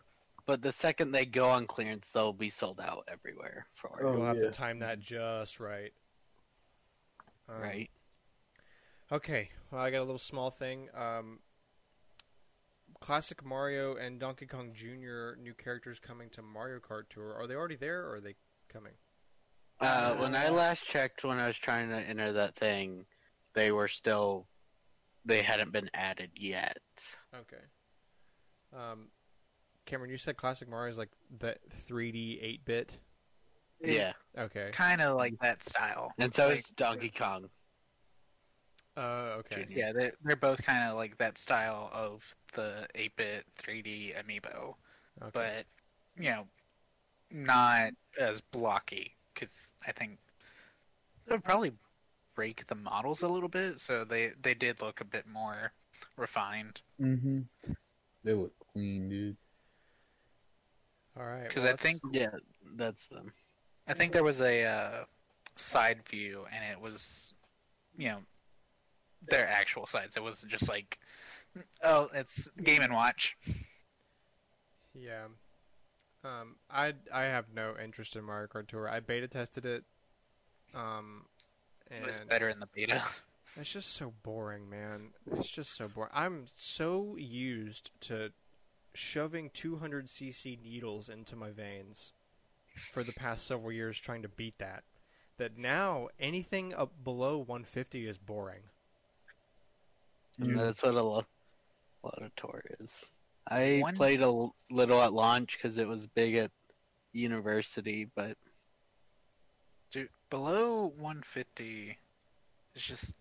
but the second they go on clearance, they'll be sold out everywhere for it, Oh, You'll have yeah. to time that just right. Um, right? Okay, well, I got a little small thing. Um, Classic Mario and Donkey Kong Jr. new characters coming to Mario Kart Tour. Are they already there, or are they coming? Uh, when I last checked, when I was trying to enter that thing, they were still, they hadn't been added yet. Okay. Um, Cameron, you said Classic Mario is like the 3D 8-bit. Yeah, Okay. Kind of like that style. and so Like, is Donkey Kong. Uh, okay. Jr. Yeah, they're, they're both kind of like that style of the 8-bit 3D amiibo, okay. but you know, not as blocky because I think they'll probably break the models a little bit, so they they did look a bit more refined. mm-hmm. They look clean, dude. All right. Because well, I think Yeah, that's them. I think there was a uh, side view, and it was, you know, their actual sides. It was just like, oh, it's Game and Watch. Yeah. Um, I I have no interest in Mario Kart Tour. I beta tested it. Um, and It was better in the beta. [laughs] It's just so boring, man. It's just so boring. I'm so used to shoving 200cc needles into my veins for the past several years trying to beat that that now anything up below 150 is boring. And that's what a lot of Lodator is. I One- played a little at launch because it was big at university, but Dude, below 150 is just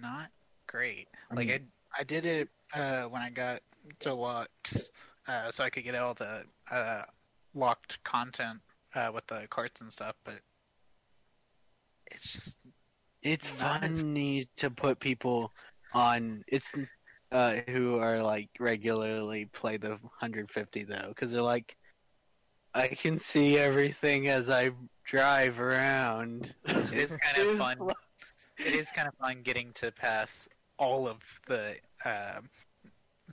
not great. I like mean- I, I did it uh, when I got deluxe, uh, so I could get all the uh, locked content uh, with the carts and stuff. But it's just it's funny to put people on. It's uh, who are like regularly play the 150 though, because they're like, I can see everything as I drive around. it is kind of fun. It is kind of fun getting to pass all of the um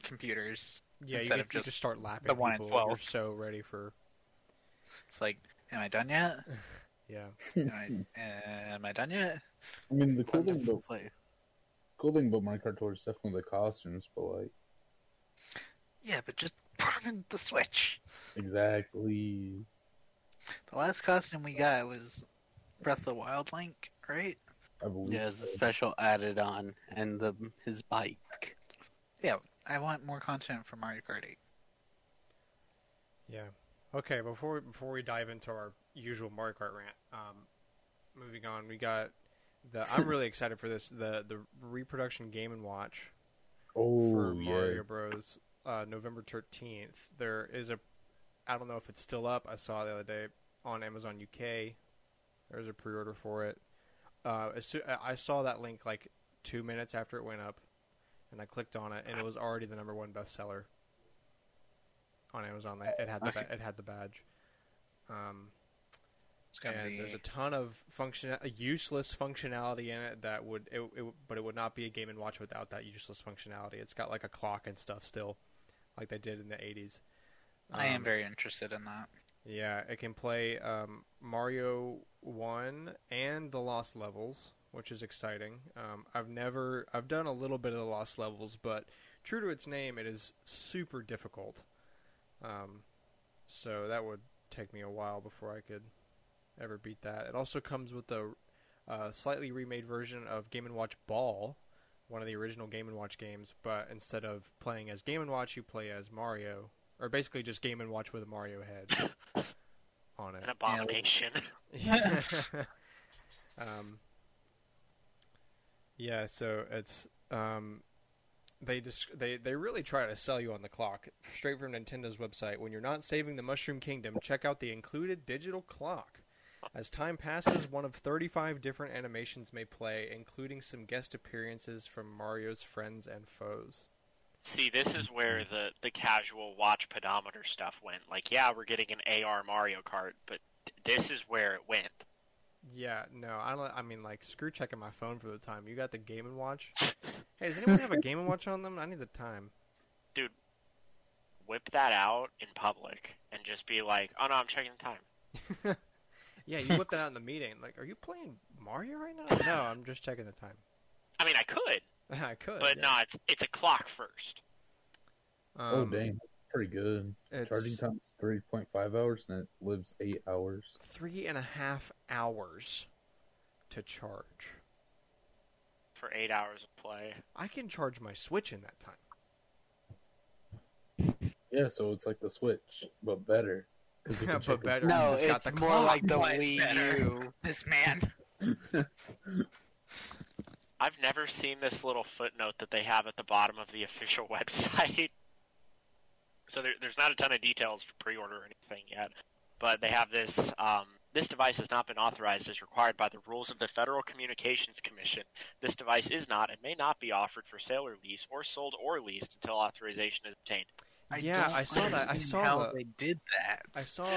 computers. Yeah, you, Instead get, of you just just start lapping the one in people. You're so ready for It's like, am I done yet? [sighs] yeah. Am I, [laughs] uh, am I done yet? I mean, the cool thing to about play. Cool thing about Mario Kart Tour is definitely the costumes, but like Yeah, but just [laughs] put 'em in the Switch. exactly. The last costume we got was Breath of the Wild Link, right? I believe. Yeah, it's a special added on, and the his bike. Yeah, I want more content for Mario Kart 8. Yeah. Okay, before before we dive into our usual Mario Kart rant, um, moving on, we got the. I'm really excited for this. The the reproduction Game and Watch Oh for yeah. Mario Bros. Uh, November 13th. There is a. I don't know if it's still up. I saw the other day on Amazon UK. There's a pre-order for it. Uh, as soo- I saw that link like two minutes after it went up, and I clicked on it, and it was already the number one bestseller on Amazon. It had the it had the badge. Um, It's gonna and be. there's a ton of function, useless functionality in it that would, it, it, but it would not be a Game and Watch without that useless functionality. It's got like a clock and stuff still, like they did in the 80s. I am Um, very interested in that. Yeah, it can play um, Mario One and the Lost Levels, which is exciting. Um, I've never, I've done a little bit of the Lost Levels, but true to its name, it is super difficult. Um, so that would take me a while before I could ever beat that. It also comes with a uh, slightly remade version of Game and Watch Ball, one of the original Game and Watch games, but instead of playing as Game and Watch, you play as Mario, or basically just Game and Watch with a Mario head [coughs] on it. An abomination. [laughs] um, yeah, so it's um, they just they they really try to sell you on the clock straight from Nintendo's website. When you're not saving the Mushroom Kingdom, check out the included digital clock. As time passes, one of 35 different animations may play, including some guest appearances from Mario's friends and foes. See, this is where hmm. the the casual watch pedometer stuff went. Like, yeah, we're getting an AR Mario Kart, but th- this is where it went. Yeah, no, I don't. I mean, like, screw checking my phone for the time. You got the Game and Watch. Hey, does anyone have a Game and Watch on them? I need the time. Dude, whip that out in public and just be like, "Oh no, I'm checking the time." Yeah, you whip that out in the meeting. Like, are you playing Mario right now? No, I'm just checking the time. I mean, I could, [laughs] I could, but yeah. no, it's it's a clock first. oh Um, dang, pretty good. Charging time is three point five hours, and it lives eight hours. three and a half hours to charge. for eight hours of play. I can charge my Switch in that time. Yeah, so it's like the Switch, but better. 'Cause you [laughs] can but better. No, because it's got the more clock. like the Wii? U. [laughs] This man. [laughs] I've never seen this little footnote that they have at the bottom of the official website. So there, there's not a ton of details for pre-order or anything yet, but they have this. Um, this device has not been authorized as required by the rules of the Federal Communications Commission. This device is not and may not be offered for sale or lease, or sold or leased until authorization is obtained. Yeah, I saw that. I saw how the- they did that. I saw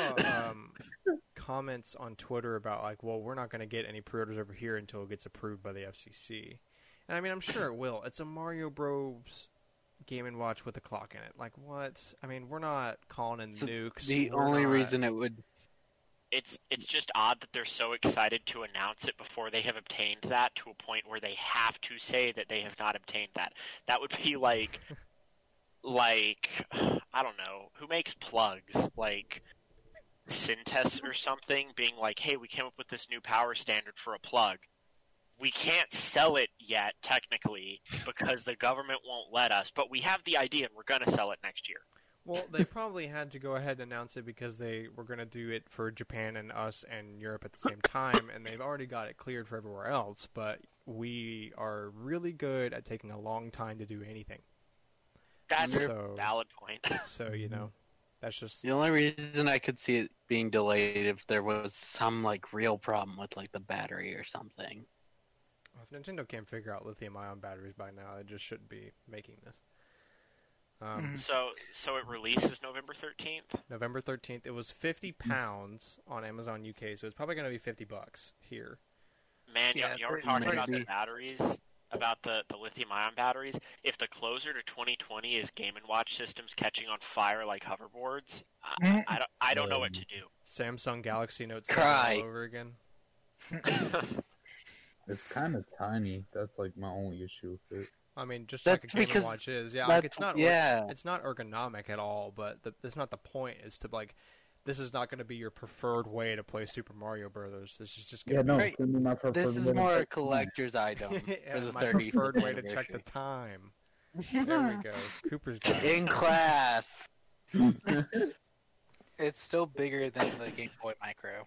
um, [laughs] comments on Twitter about like, well, we're not going to get any pre-orders over here until it gets approved by the FCC. And I mean, I'm sure it will. It's a Mario Bros. Game and Watch with a clock in it. Like what? I mean, we're not calling in So nukes. The We're only not- reason it would it's it's just odd that they're so excited to announce it before they have obtained that to a point where they have to say that they have not obtained that. That would be like [laughs] like [sighs] I don't know, who makes plugs? Like Syntest or something being like, "Hey, we came up with this new power standard for a plug. We can't sell it yet technically because the government won't let us, but we have the idea and we're going to sell it next year." Well, they probably had to go ahead and announce it because they were going to do it for Japan and us and Europe at the same time, and they've already got it cleared for everywhere else. But we are really good at taking a long time to do anything. That's So- a valid point. [laughs] So you know, that's just The only reason I could see it being delayed if there was some like real problem with like the battery or something. if Nintendo can't figure out lithium-ion batteries by now, they just shouldn't be making this. Um, Mhm. So so it releases November 13th. November thirteenth. It was fifty pounds on Amazon UK, so it's probably going to be fifty bucks here. Man, Yeah, you, you were pretty talking about the batteries, about the, the lithium ion batteries. If the closer to 2020 is Game and Watch systems catching on fire like hoverboards, I, I mm. don't I don't know what to do. Samsung Galaxy Note 7 Cry. all over again. [laughs] It's kind of tiny. That's like my only issue with it. I mean, just like a That's Game because Watch is. Yeah, like That's- it's not. yeah. it's not ergonomic at all. But the, that's not the point. Is to like, this is not going to be your preferred way to play Super Mario Brothers. This is just Yeah, going no, Right. gonna be my preferred This is way more a play. collector's item [laughs] for the my 30th preferred way to check the time. There we go. [laughs] Cooper's got it. In class. [laughs] It's still bigger than the Game Boy Micro.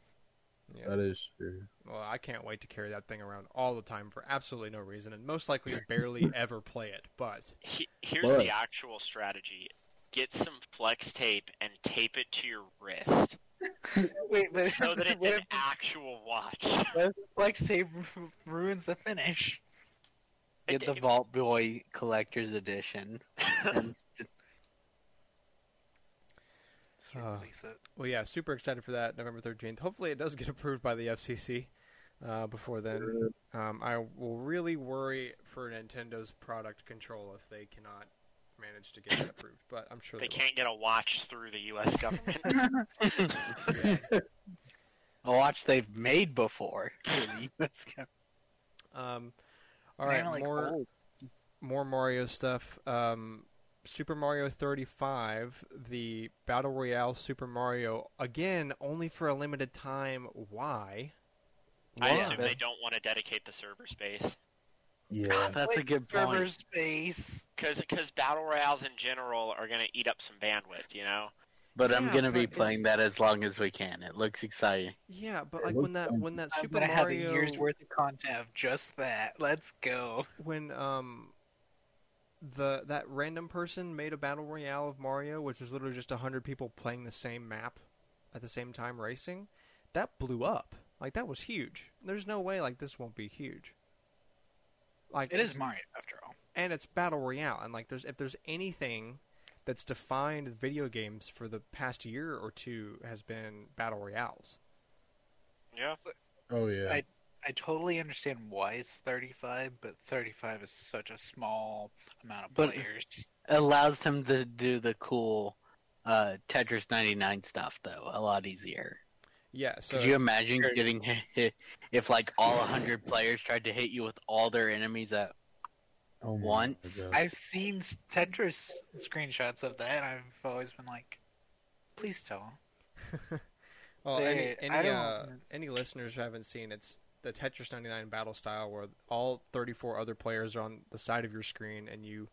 Yeah. That is true. Well, I can't wait to carry that thing around all the time for absolutely no reason, and most likely barely ever play it. But here's What? the actual strategy: get some flex tape and tape it to your wrist [laughs] Wait, but so that it's [laughs] an if actual watch. what if flex tape ruins the finish? Get the Vault Boy Collector's Edition. [laughs] and Uh, well, yeah, super excited for that November thirteenth. Hopefully, it does get approved by the FCC uh, before then. Um, I will really worry for Nintendo's product control if they cannot manage to get that approved. But I'm sure They they, can't get a watch through the U.S. [laughs] government. a watch they've made before. for the US government. Um, all right, Kinda like more old. more Mario stuff. Um, Super Mario 35, the Battle Royale Super Mario, again, only for a limited time. Why? I Why? assume they don't want to dedicate the server space. Yeah. [laughs] That's a good server point. space. Because battle royals in general are going to eat up some bandwidth, you know? But I'm gonna be playing it's- that as long as we can. It looks exciting. Yeah, but like when that fun. when that I'm Super gonna have a Mario year's worth of content of just that. Let's go. when um the that random person made a battle royale of Mario, which was literally just hundred people playing the same map at the same time racing, that blew up. Like that was huge. There's no way like this won't be huge. Like It is Mario after all. and it's battle royale, and like there's if there's anything that's defined video games for the past year or two has been battle royales. Yeah. Oh yeah. I- I totally understand why it's 35, but 35 is such a small amount of But- players. allows them to do the cool uh, Tetris 99 stuff though a lot easier. Yeah. So Could you imagine Sure. getting hit if like all 100 players tried to hit you with all their enemies at oh once. I've seen Tetris screenshots of that, and I've always been like, please tell. [laughs] Well, They- any I any, don't- uh, any listeners who haven't seen it's the Tetris 99 battle style where all 34 other players are on the side of your screen and you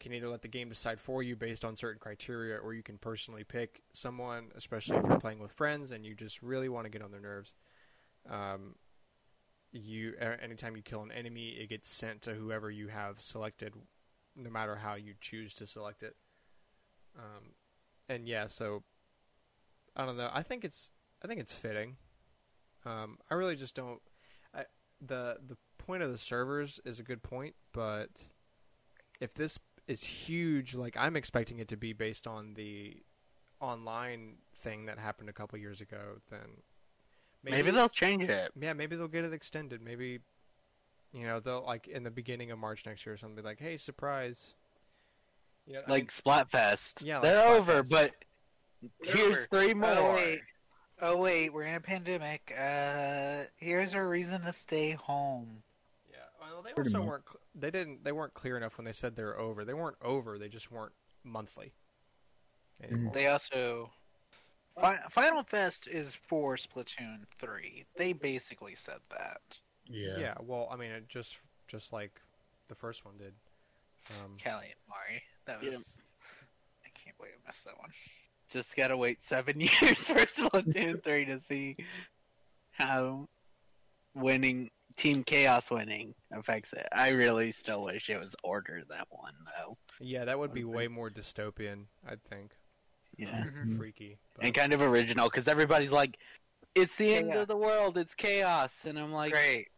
can either let the game decide for you based on certain criteria or you can personally pick someone, especially if you're playing with friends and you just really want to get on their nerves. Um, you anytime you kill an enemy, it gets sent to whoever you have selected, no matter how you choose to select it. Um, and yeah, so I don't know. I think it's I think it's fitting. Um, I really just don't. I, the the point of the servers is a good point, but if this is huge, like I'm expecting it to be based on the online thing that happened a couple years ago, then maybe, they'll change it. yeah, maybe they'll get it extended. Maybe you know they'll like in the beginning of March next year or something. Be like, hey, surprise! You know, I Like Splatfest. Yeah, like they're over, but They're here's over. three By the more. oh wait, we're in a pandemic. Uh, here's our reason to stay home. Yeah, well, they also much. weren't. Cl- They didn't. They weren't clear enough when they said they were over. They weren't over. They just weren't monthly. Anymore. They also Final Fest is for Splatoon three. They basically said that. Yeah. yeah. Well, I mean, it just just like the first one did. Um, Callie and Marie. That was. Yeah. I can't believe I missed that one. Just gotta wait seven [laughs] years for Splatoon 3 to see how winning Team Chaos winning affects it. I really still wish it was Order that one though. yeah, that would be way more dystopian. I think. Yeah, Mhm. Freaky. But, and kind of original because everybody's like, "It's the end Chaos. of the world. It's chaos," and I'm like, Great.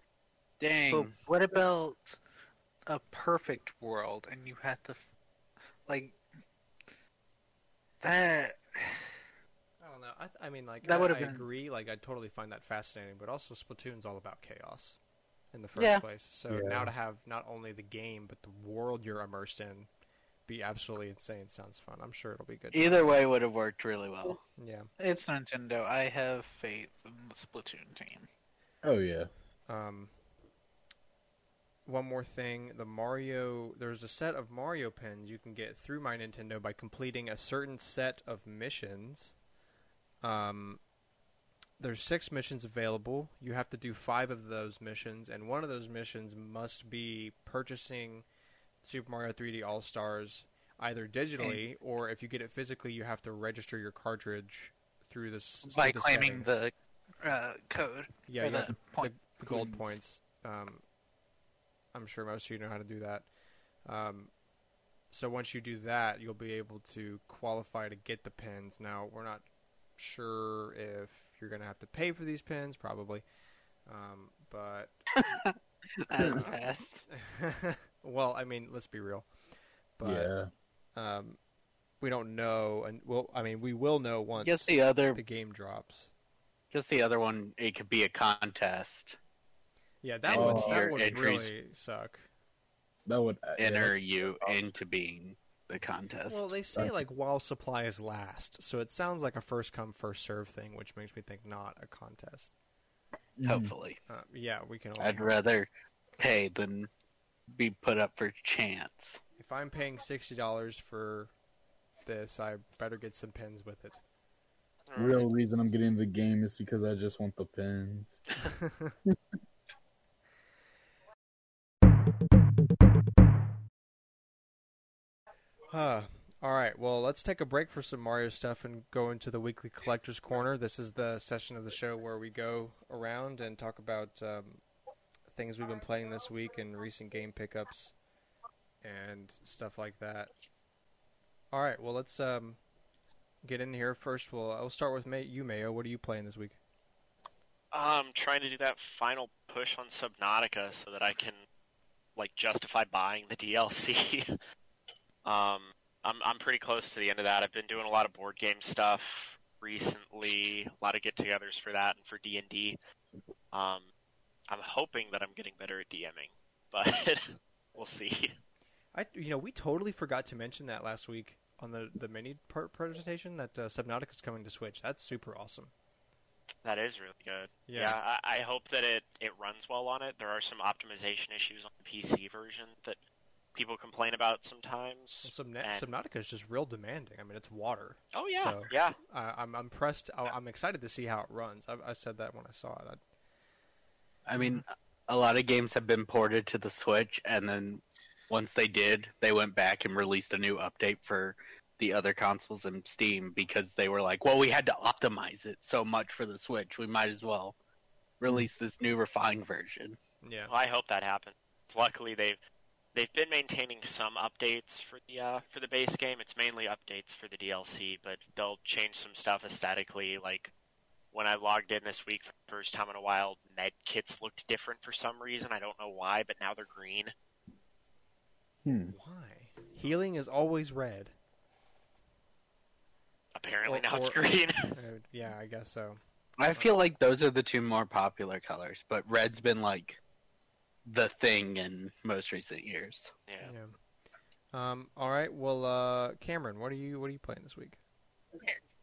"Dang." But what about a perfect world and you had to, f- like, that? I don't know. I, th- I mean, like, That I, would've I been- agree. Like, I totally find that fascinating. But also, Splatoon's all about chaos in the first Yeah. place. So Yeah. now to have not only the game but the world you're immersed in be absolutely insane sounds fun. I'm sure it'll be good. Either way would have worked really well. Yeah. It's Nintendo. I have faith in the Splatoon team. Oh yeah. Um, one more thing: the Mario. There's a set of Mario pins you can get through My Nintendo by completing a certain set of missions. Um, there's six missions available. You have to do five of those missions, and one of those missions must be purchasing Super Mario 3D All Stars either digitally or if you get it physically, you have to register your cartridge through this By through the claiming settings. the uh, code. yeah the to- point. the gold points. Um, I'm sure most of you know how to do that. Um, so once you do that, you'll be able to qualify to get the pins. Now we're not sure if you're going to have to pay for these pins, probably. Um, but [laughs] That's [laughs] [laughs] well, I mean, let's be real. But yeah. um, we don't know, and well, I mean, we will know once Just the other, the game drops. just the other one. It could be a contest. Yeah, that And would that would entries- really suck. That would uh, yeah, enter you into being the contest. Well, they say like while supplies last, so it sounds like a first come first serve thing, which makes me think not a contest. Mhm. Hopefully, Uh, yeah, we can. I'd hope. rather pay than be put up for chance. If I'm paying sixty dollars for this, I better get some pins with it. Real reason I'm getting the game is because I just want the pins. [laughs] Huh. All right. Well, let's take a break for some Mario stuff and go into the weekly collectors corner. This is the session of the show where we go around and talk about um, things we've been playing this week and recent game pickups and stuff like that. All right. Well, let's um, get in here first. We'll I'll start with May- you, Mayo. What are you playing this week? I'm trying to do that final push on Subnautica so that I can like justify buying the [laughs] DLC. Um, I'm I'm pretty close to the end of that. I've been doing a lot of board game stuff recently, a lot of get-togethers for that and for D and D. Um, I'm hoping that I'm getting better at DMing, but [laughs] we'll see. I you know we totally forgot to mention that last week on the the mini per- presentation that uh, is coming to Switch. That's super awesome. That is really good. Yeah. Yeah, I, I hope that it, it runs well on it. There are some optimization issues on the PC version that people complain about sometimes. Well, Subna- And- Subnautica is just real demanding. I mean, it's water. Oh yeah, So- yeah. I I'm impressed. I- I'm excited to see how it runs. I, I said that when I saw it. I, I mean, a lot of games have been ported to the Switch, and then once they did, they went back and released a new update for the other consoles and Steam because they were like, well, we had to optimize it so much for the Switch, we might as well mm-hmm. release this new refined version. yeah. Well, I hope that happens. Luckily, they've they've been maintaining some updates for the uh, for the base game. It's mainly updates for the DLC, but they'll change some stuff aesthetically. Like when I logged in this week for the first time in a while, med kits looked different for some reason. I don't know why, but now they're green. Hmm. Why? Healing is always red. Apparently Or- now it's green. [laughs] [laughs] Uh, yeah, I guess so. I feel like those are the two more popular colors, but red's been like the thing in most recent years. yeah. Yeah. Um. All right. Well, uh, Cameron, what are you what are you playing this week?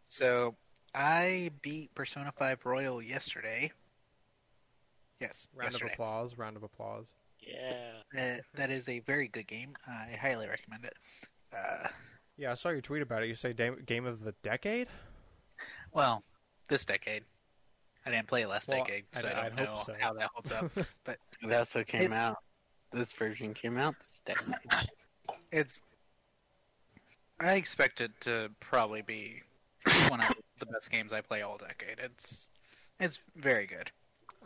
So I beat Persona 5 Royal yesterday. Yes, Round yesterday. of applause. Round of applause. Yeah. Uh, that is a very good game. I highly recommend it. Uh, Yeah, I saw your tweet about it. You say game of the decade. well, this decade. I didn't play it last Well, decade, so I'd- I I'd don't hope know so. how that holds up. [laughs] But It also came It- out. This version came out this day. it's. I expect it to probably be one of the best games I play all decade. It's it's very good.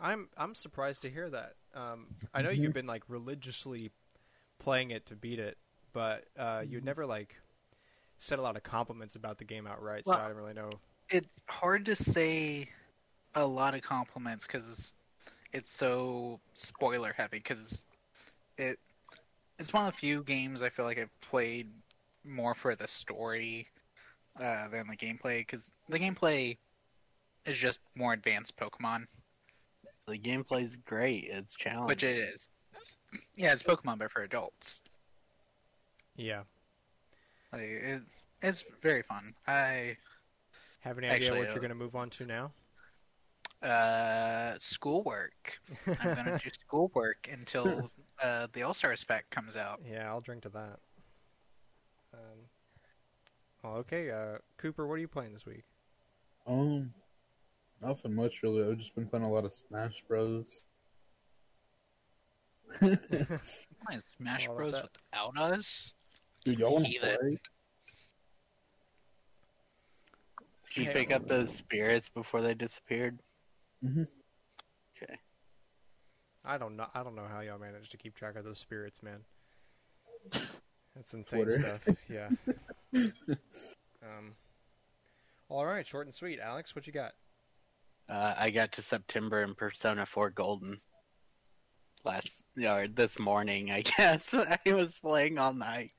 I'm I'm surprised to hear that. Um, I know you've been like religiously playing it to beat it, but uh, you never like said a lot of compliments about the game outright, so Well- I don't really know. It's hard to say a lot of compliments because it's so spoiler heavy. Because it it's one of the few games I feel like I've played more for the story uh, than the gameplay. Because the gameplay is just more advanced Pokemon, The gameplay's great. It's challenging. which it is. Yeah, it's Pokemon but for adults. Yeah, Like, it, it's very fun. I have any idea Actually, what uh, you're going to move on to now? Uh schoolwork. I'm gonna [laughs] do schoolwork until uh, the All Star spec comes out. Yeah, I'll drink to that. Um, well, okay, uh, Cooper, what are you playing this week? Um, nothing much really. I've just been playing a lot of Smash Bros. [laughs] Playing Smash Bros that. without us. Dude, y'all want to play? Did you pick up those spirits before they disappeared? Mhm. Okay. I don't know. I don't know how y'all manage to keep track of those spirits, man. That's insane Twitter. stuff. Yeah. [laughs] um. All right, short and sweet. Alex, what you got? Uh, I got to September in Persona 4 Golden. Last, or this morning, I [laughs] guess. I was playing all night.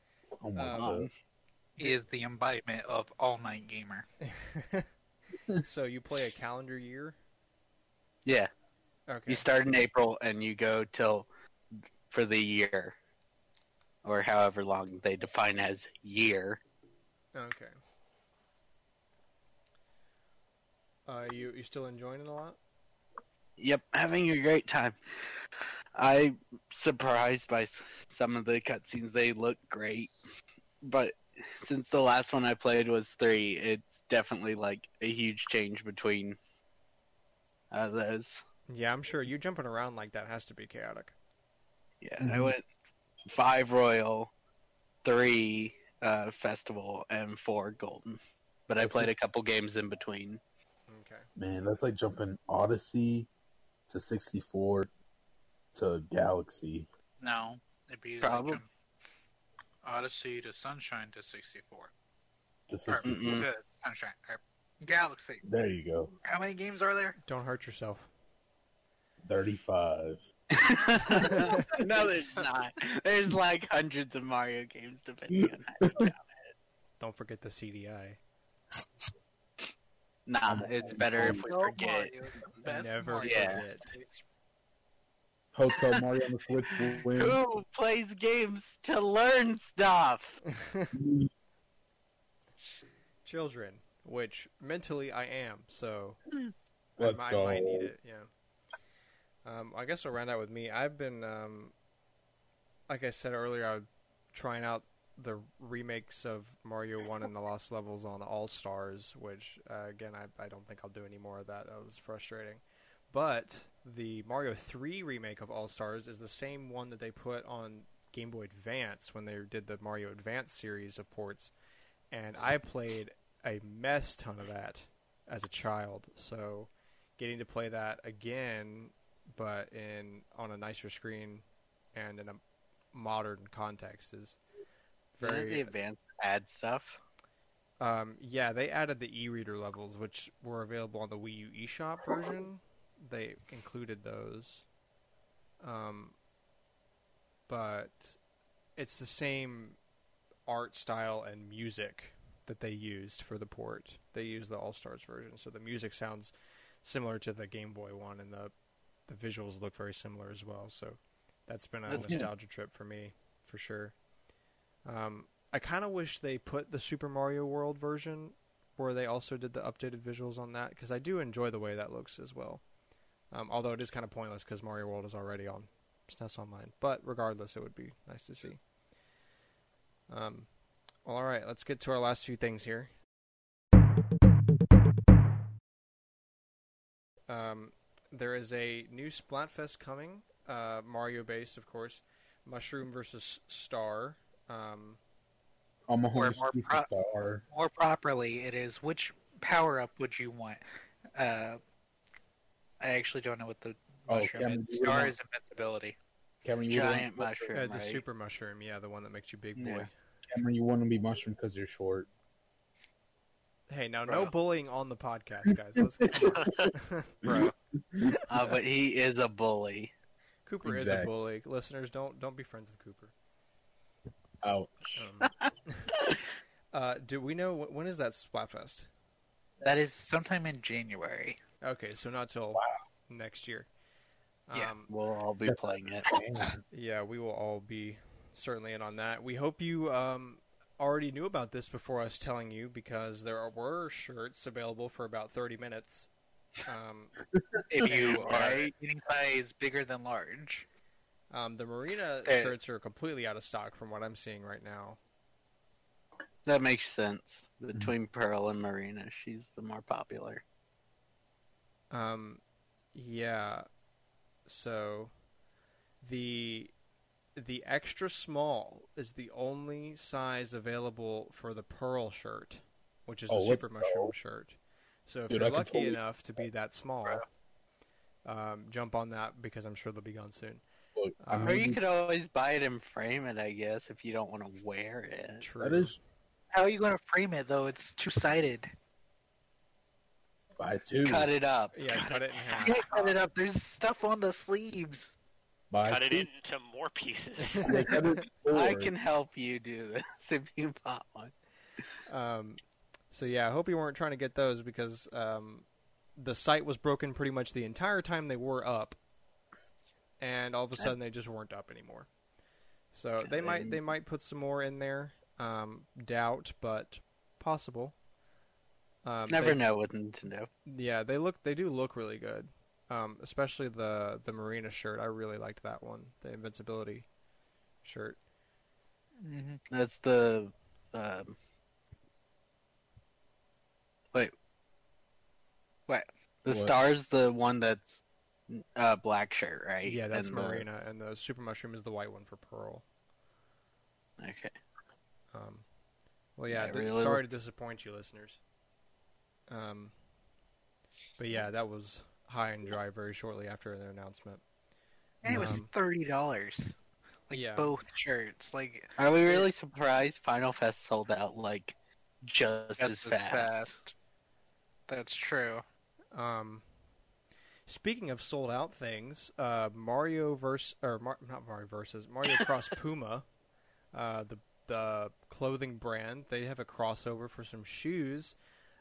Oh my Um, god. He is the embodiment of all night gamer. [laughs] so you play a calendar year? Yeah. Okay. You start in April and you go till for the year. Or however long they define as year. Okay. Uh, you you still enjoying it a lot? Yep, having a great time. I'm surprised by some of the cutscenes. They look great. But since the last one I played was 3, it's definitely like a huge change between uh, those. Yeah, I'm sure you jumping around like that has to be chaotic. Yeah, I Mhm. went 5 Royal, 3 uh, Festival, and 4 Golden. But I played a couple games in between. Okay. Man, that's like jumping Odyssey to 64 to Galaxy. No, it'd be Problem. like Odyssey to Sunshine to 64. To Or, 64. Mm-mm. to Sunshine. Or Galaxy. There you go. How many games are there? Don't hurt yourself. 35. [laughs] [laughs] no, there's [laughs] not. There's like hundreds of Mario games depending on how you count. Don't forget the CDI. Nah, oh, it's better if we No forget. Mario, Never Mario forget. Hotel Mario on the Switch will win. Who plays games to learn stuff? Children, which mentally I am, so Let's I, go. Might need it. Yeah. Um, I guess I'll round out with me. I've been, um, like I said earlier, I'm trying out the remakes of Mario One and the Lost Levels on All Stars, which uh, again I, I don't think I'll do any more of that. That was frustrating. But the Mario Three remake of All Stars is the same one that they put on Game Boy Advance when they did the Mario Advance series of ports, and I played a mess ton of that as a child. So getting to play that again, but in on a nicer screen and in a modern context is very Didn't the advanced add stuff? Um, yeah, they added the e-reader levels, which were available on the Wii U eShop version. They included those. Um, but it's the same art style and music that they used for the port. They used the All Stars version, so the music sounds similar to the Game Boy one, and the the visuals look very similar as well. So that's been a That's good. nostalgia trip for me, for sure. Um, I kind of wish they put the Super Mario World version where they also did the updated visuals on that because I do enjoy the way that looks as well. Um, although it is kind of pointless because Mario World is already on SNES Online, but regardless, it would be nice to see. Um, all right, let's get to our last few things here. Um, there is a new Splatfest coming, uh, Mario based, of course. Mushroom versus Star. Um, I'm a Or more pro- star. More properly, it is which power up would you want? Uh, I actually don't know what the Oh, mushroom Cameron, is. Star is invincibility. Cameron, you Giant mushroom, uh, the right? super mushroom, yeah, the one that makes you big boy. Yeah. Cameron, you want to be mushroom because you're short. Hey, now no bullying on the podcast, guys. Let's. [laughs] Bro. Uh, but he is a bully. Cooper is a bully. Listeners, don't don't be friends with Cooper. Ouch. Um, [laughs] uh, do we know when is that Splatfest? That is sometime in January. Okay, so not till next year. Yeah. Um, We'll all be playing it. [laughs] yeah, we will all be certainly in on that. We hope you um, already knew about this before us telling you because there are, were shirts available for about 30 minutes. Um, [laughs] If you [laughs] are eating size bigger than large. um, the Marina shirts are completely out of stock from what I'm seeing right now. That makes sense. Between Pearl and Marina, she's the more popular. Um, yeah. So the the extra small is the only size available for the pearl shirt, which is Oh, the super mushroom go. shirt. So if Dude, you're I lucky totally- enough to be that small, um, jump on that because I'm sure they'll be gone soon. Look, I'm Or you could always buy it and frame it, I guess, if you don't want to wear it. True. that is How are you going to frame it though? It's two sided. buy two. Cut it up. Yeah, cut it in [laughs] half. can't cut it up. There's stuff on the sleeves. Buy Cut it into more pieces. [laughs] They cut it I can help you do this [laughs] if you bought one. Um, so yeah, I hope you weren't trying to get those because um, the site was broken pretty much the entire time they were up, and all of a sudden they just weren't up anymore. So they might they might put some more in there. Um, doubt, but possible. Um, Never they- know with Nintendo. Yeah, they look they do look really good. Um, especially the the Marina shirt. I really liked that one, the invincibility shirt. Mm-hmm. That's the. Um... Wait. Wait. The What? star's the one that's uh, black shirt, right? Yeah, that's And the- Marina, and the super mushroom is the white one for Pearl. Okay. Um, well, yeah. Yeah, it really sorry looked- to disappoint you, listeners. Um, but yeah, that was high and dry very shortly after their announcement. And it was Um, thirty dollars. Like yeah. both shirts. Like Are we really surprised Final Fest sold out like just, as just fast? That's true. Um, speaking of sold out things, uh, Mario verse or Mar- not Mario versus Mario [laughs] Cross Puma, uh, the the clothing brand, they have a crossover for some shoes,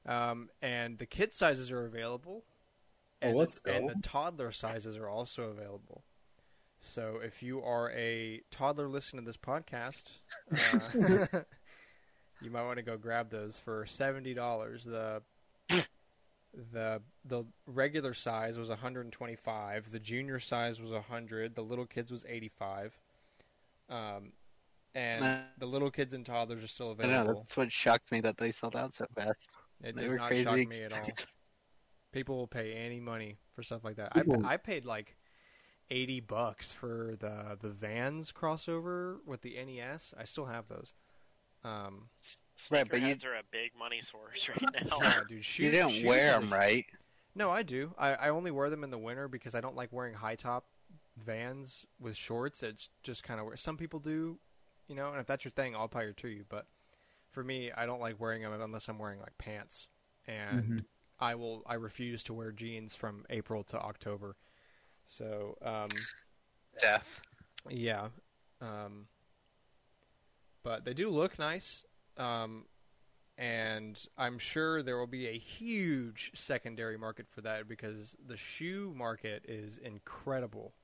um, and the kid sizes are available. Oh, And let's the, And the toddler sizes are also available. So if you are a toddler listening to this podcast, uh, [laughs] you might want to go grab those for seventy dollars. The the the regular size was 125. The junior size was 100. The little kids was 85. Um, and Uh, the little kids and toddlers are still I know available. that's what shocked me that they sold out so fast. It they does were not crazy shock me at all. Expensive. People will pay any money for stuff like that. People- I, I paid like 80 bucks for the the Vans crossover with the NES. I still have those. Um, Right, but you- are a big money source right [laughs] now. yeah, dude, shoe, you don't shoes wear is a them, right? No, I do. I, I only wear them in the winter because I don't like wearing high top Vans with shorts. It's just kind of where some people do, you know. And if that's your thing, I'll power to you. But for me, I don't like wearing them unless I'm wearing like pants, and Mhm. I will. I refuse to wear jeans from April to October. So um, Death. yeah, um, but they do look nice. Um, and I'm sure there will be a huge secondary market for that because the shoe market is incredible,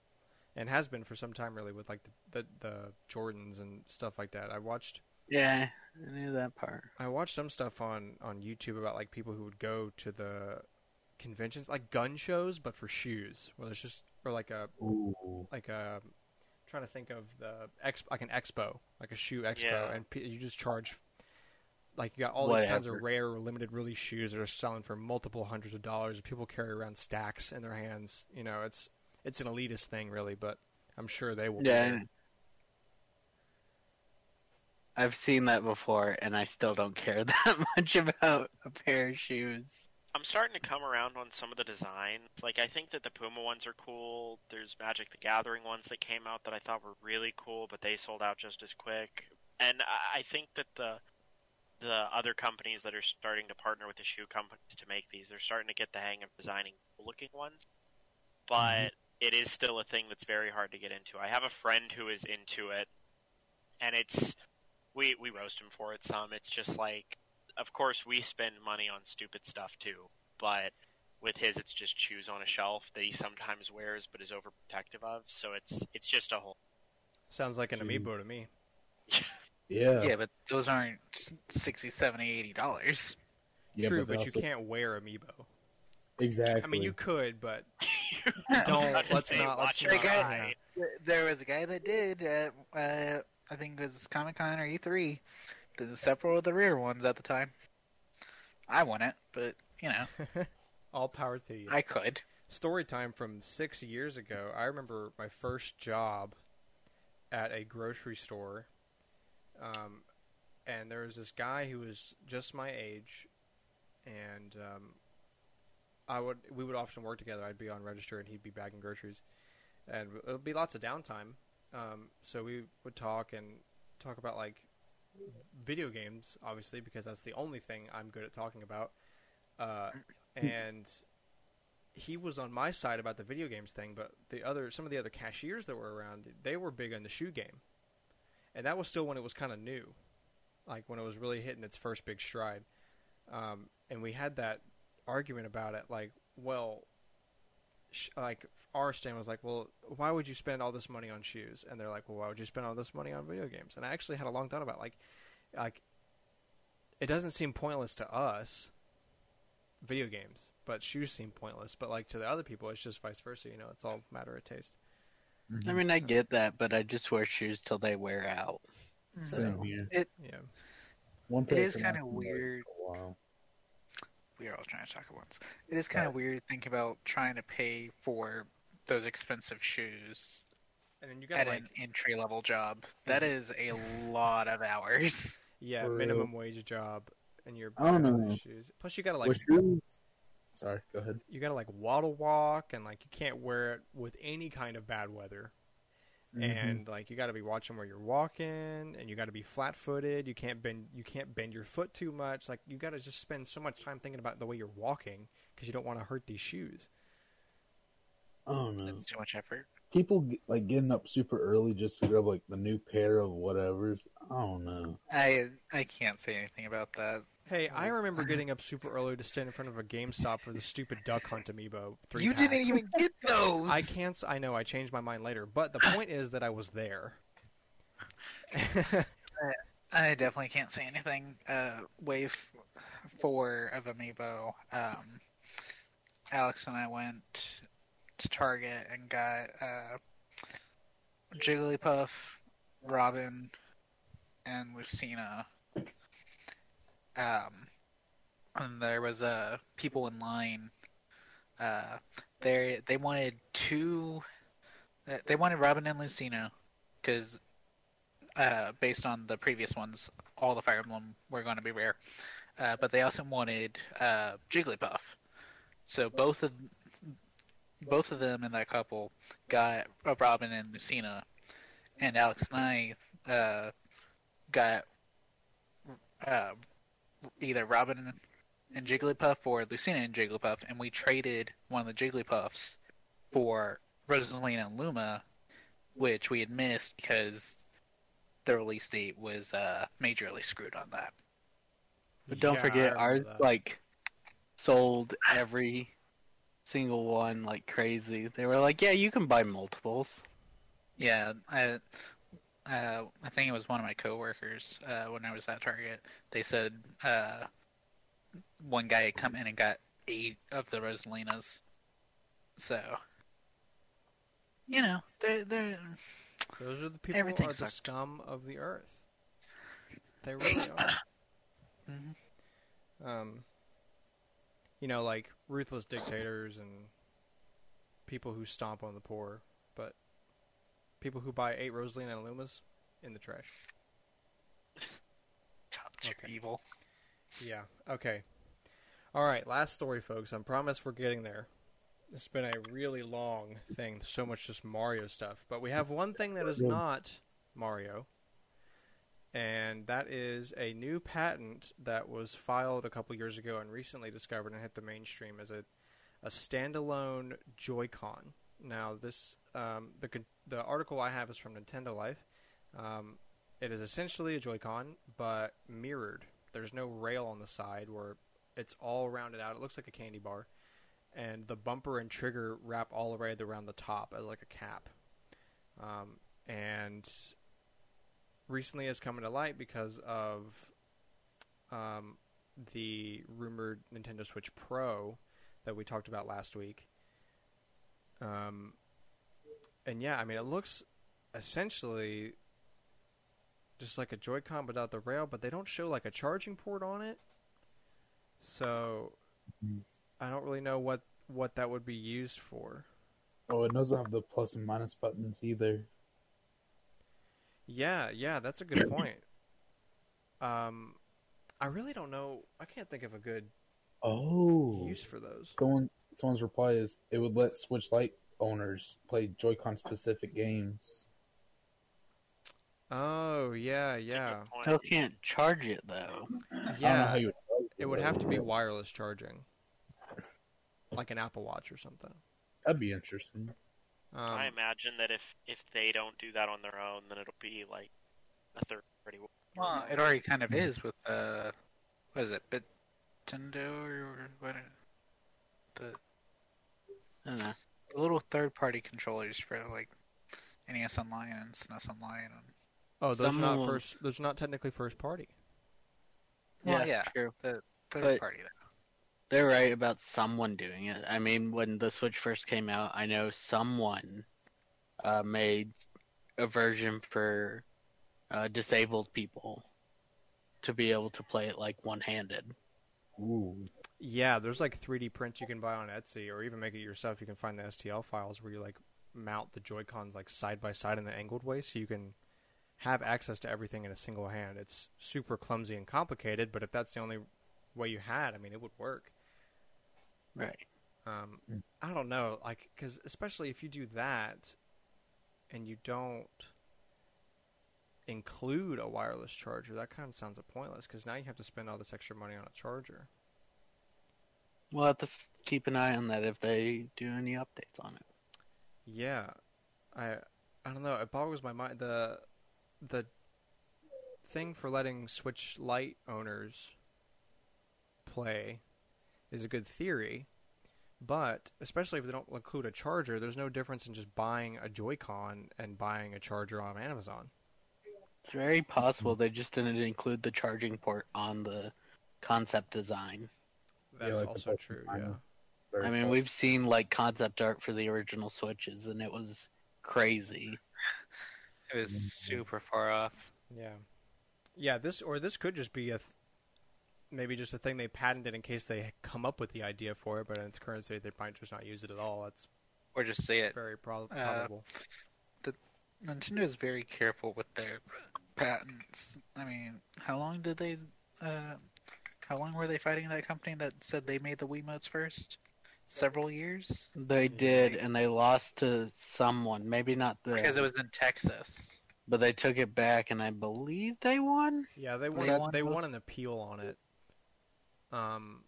and has been for some time really with like the the, the Jordans and stuff like that. I watched Yeah, I knew that part. I watched some stuff on on YouTube about like people who would go to the conventions, like gun shows, but for shoes. Where there's just or like a Ooh. like a I'm trying to think of the ex like an expo, like a shoe expo, Yeah. and p- you just charge like you got all these kinds of Whatever. rare, limited release shoes that are selling for multiple hundreds of dollars. People carry around stacks in their hands. You know, it's it's an elitist thing, really, but I'm sure they will. Yeah. I've seen that before, and I still don't care [laughs] that much about a pair of shoes. I'm starting to come around on some of the designs. Like I think that the Puma ones are cool. There's Magic the Gathering ones that came out that I thought were really cool, but they sold out just as quick. And I- I think that the the other companies that are starting to partner with the shoe companies to make these, they're starting to get the hang of designing looking ones. Mm-hmm. But it is still a thing that's very hard to get into. I have a friend who is into it, and it's we we roast him for it some. It's just like of course we spend money on stupid stuff too, but with his it's just shoes on a shelf that he sometimes wears but is overprotective of. So it's it's just a whole Sounds like an Shoes. amiibo to me. [laughs] Yeah. Yeah, but those aren't 60 70 80 dollars. Yeah, True, they but you can't wear amiibo. Exactly. I mean, you could, but [laughs] Don't- about let's say, not- let's not- eye. There was a guy that did at uh, I think it was Comic Con or E3. The several of the rear ones at the time. I won it, but you know, [laughs] all power to you. I could. story time from six years ago. I remember my first job at a grocery store, um, and there was this guy who was just my age, and um, I would we would often work together. I'd be on register, and he'd be bagging groceries, and it would be lots of downtime. Um, so we would talk and talk about like video games, obviously, because that's the only thing I'm good at talking about. Uh, [laughs] and he was on my side about the video games thing, but the other some of the other cashiers that were around, they were big on the shoe game, and that was still when it was kind of new, like when it was really hitting its first big stride. Um, and we had that argument about it, like, well, sh- like our stand was like, well, why would you spend all this money on shoes? And they're like, well, why would you spend all this money on video games? And I actually had a long thought about like, like, it doesn't seem pointless to us, video games, but shoes seem pointless. But like to the other people, it's just vice versa. You know, it's all matter of taste. Mhm. I mean, I get that, but I just wear shoes till they wear out. Same here. Yeah. One It pair is can kinda last me, like, weird. a. We are all trying to talk at once. It is kind of weird thinking about trying to pay for those expensive shoes And then you got at like an entry level job. [laughs] That is a lot of hours. yeah, For minimum wage job, and you're I don't know. shoes. Plus, you gotta like With. Sorry, go ahead. you gotta like waddle walk, and like you can't wear it with any kind of bad weather. Mhm. and like you got to be watching where you're walking and you got to be flat-footed you can't bend you can't bend your foot too much like you got to just spend so much time thinking about the way you're walking because you don't want to hurt these shoes I don't know. That's too much effort. People like getting up super early just to grab like the new pair of whatever's. I don't know. I I can't say anything about that. hey i remember [laughs] getting up super early to stand in front of a GameStop for the stupid duck hunt amiibo three you pack. didn't even get [laughs] those. i can't I know i changed my mind later but the point is that i was there [laughs] I definitely can't say anything. Uh, wave four of Amiibo. Um, Alex and I went to Target and got uh, Jigglypuff, Robin, and Lucina. Um, and there was uh, people in line. Uh, they they wanted two. uh, They wanted Robin and Lucina because uh, based on the previous ones, all the Fire Emblem were going to be rare. Uh, but they also wanted uh, Jigglypuff. So both of both of them and that couple got uh, Robin and Lucina, and Alex and I uh, got uh, either Robin and Jigglypuff or Lucina and Jigglypuff, and we traded one of the Jigglypuffs for Rosalina and Luma, which we had missed because the release date was uh, majorly screwed on that. But don't Yeah, I forget, ours that. like sold every single one like crazy. They were like, "Yeah, you can buy multiples." Yeah, I, uh, I think it was one of my coworkers uh, when I was at Target. They said uh, one guy had come in and got eight of the Rosalinas. So, you know, they're they're Those are the people Everything are the sucked. scum of the earth. They really are. [coughs] Mhm. Um, you know, like ruthless dictators and people who stomp on the poor, but people who buy eight Rosalina and Lumas in the trash. [laughs] they're Okay. evil. Yeah. Okay. All right. Last story, folks. I promise we're getting there. It's been a really long thing. So much just Mario stuff, but we have one thing that is not Mario, and that is a new patent that was filed a couple years ago and recently discovered and hit the mainstream as a a standalone Joy-Con. Now, this um, the the article I have is from Nintendo Life. Um, it is essentially a Joy-Con, but mirrored. There's no rail on the side where it's all rounded out. It looks like a candy bar, and the bumper and trigger wrap all the way around the top as like a cap. Um, and recently has come into light because of um, the rumored Nintendo Switch Pro that we talked about last week. Um, and yeah, I mean, it looks essentially just like a Joy-Con without the rail, but they don't show like a charging port on it. So. I don't really know what what that would be used for. Oh, it doesn't have the plus and minus buttons either. Yeah, yeah, that's a good point. Um, I really don't know. I can't think of a good Oh, use for those. someone someone's reply is it would let Switch Lite owners play Joy-Con specific games. Oh, yeah, yeah. Still can't charge it though. I don't know how yeah. you would It would have to be wireless charging, like an Apple Watch or something. That'd be interesting. I Um, imagine that if if they don't do that on their own, then it'll be like a third party. Well, it already kind of is with uh, what is it, Bitendo or what? The, I don't know. the little third-party controllers for like NES Online and SNES Online. And, oh, those are Some not first. Those are not technically first party. well, yeah, true. the But- third-party. though. They're right about someone doing it. I mean, when the Switch first came out, I know someone uh, made a version for uh, disabled people to be able to play it like one-handed. Ooh, Yeah, there's like 3D prints you can buy on Etsy, or even make it yourself. You can find the STL files where you like mount the Joy Cons like side by side in the angled way, so you can have access to everything in a single hand. It's super clumsy and complicated, but if that's the only way you had, I mean, it would work. Right. Um, Mm. I don't know, like, because especially if you do that and you don't include a wireless charger, that kind of sounds pointless. Because now you have to spend all this extra money on a charger. We'll have to keep an eye on that if they do any updates on it. Yeah, I I don't know. It boggles my mind. The the thing for letting Switch Lite owners play is a good theory, but especially if they don't include a charger, there's no difference in just buying a Joy-Con and buying a charger on Amazon. It's very possible they just didn't include the charging port on the concept design. That's like also true. and Yeah. Very I mean, tough. we've seen like concept art for the original Switches, and it was crazy. It was Mhm. super far off. Yeah. Yeah, this or this could just be a th- maybe just a thing they patented in case they come up with the idea for it, but in its current state they might just not use it at all. That's Or just say it. very pro- Uh, probable. Nintendo is very careful with their patents. I mean, how long did they? Uh, how long were they fighting that company that said they made the Wiimotes first? Several years. They did, and they lost to someone. Maybe not the, Because it was in Texas. but they took it back, and I believe they won. yeah, they they won. won They won an appeal on it. Um,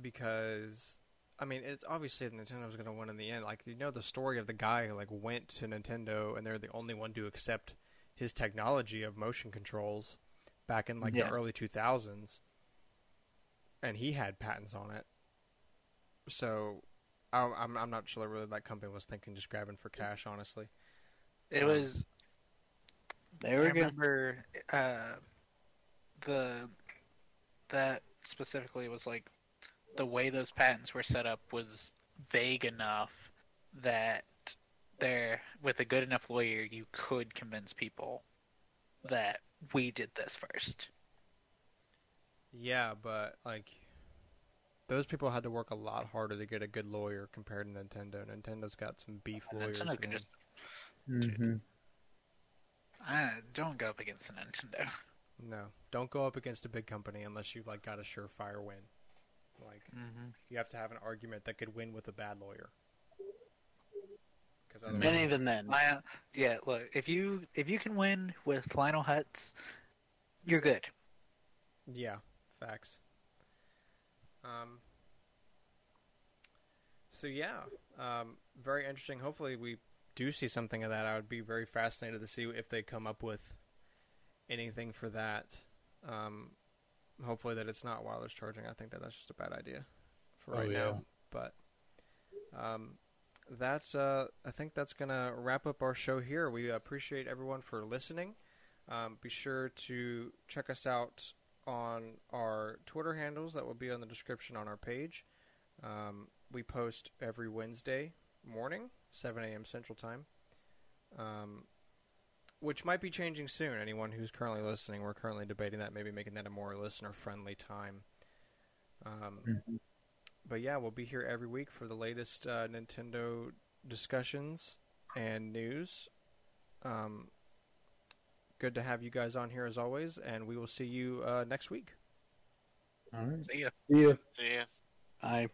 because I mean, it's obviously that Nintendo's going to win in the end. Like you know, the story of the guy who like went to Nintendo and they're the only one to accept his technology of motion controls back in like Yeah. the early 2000s, and he had patents on it. So, I, I'm I'm not sure really that company was thinking just grabbing for cash. Honestly, It Um, was. There I we go. remember uh, the that specifically was like the way those patents were set up was vague enough that there, with a good enough lawyer, you could convince people that we did this first. Yeah, but like those people had to work a lot harder to get a good lawyer compared to Nintendo. Nintendo's got some beef lawyers. Nintendo can just Mm-hmm. I don't go up against the Nintendo. [laughs] No, don't go up against a big company unless you like got a surefire win. Like Mm-hmm. you have to have an argument that could win with a bad lawyer. Because And And even then, Lion, yeah, look, if you if you can win with Lionel Hutz, you're good. Yeah, facts. Um. So yeah, um, very interesting. Hopefully, we do see something of that. I would be very fascinated to see if they come up with anything for that. Um, hopefully, that it's not wireless charging. I think that that's just a bad idea for Oh, right yeah. now. But um, that's uh, I think that's gonna wrap up our show here. We appreciate everyone for listening. Um, be sure to check us out on our Twitter handles that will be on the description on our page. Um, we post every Wednesday morning, 7 a.m. Central Time, um, which might be changing soon. Anyone who's currently listening, we're currently debating that, maybe making that a more listener friendly time. Um, Mhm. But yeah, we'll be here every week for the latest uh, Nintendo discussions and news. Um, good to have you guys on here as always, and we will see you uh, next week. All right. See ya. See ya. See ya. I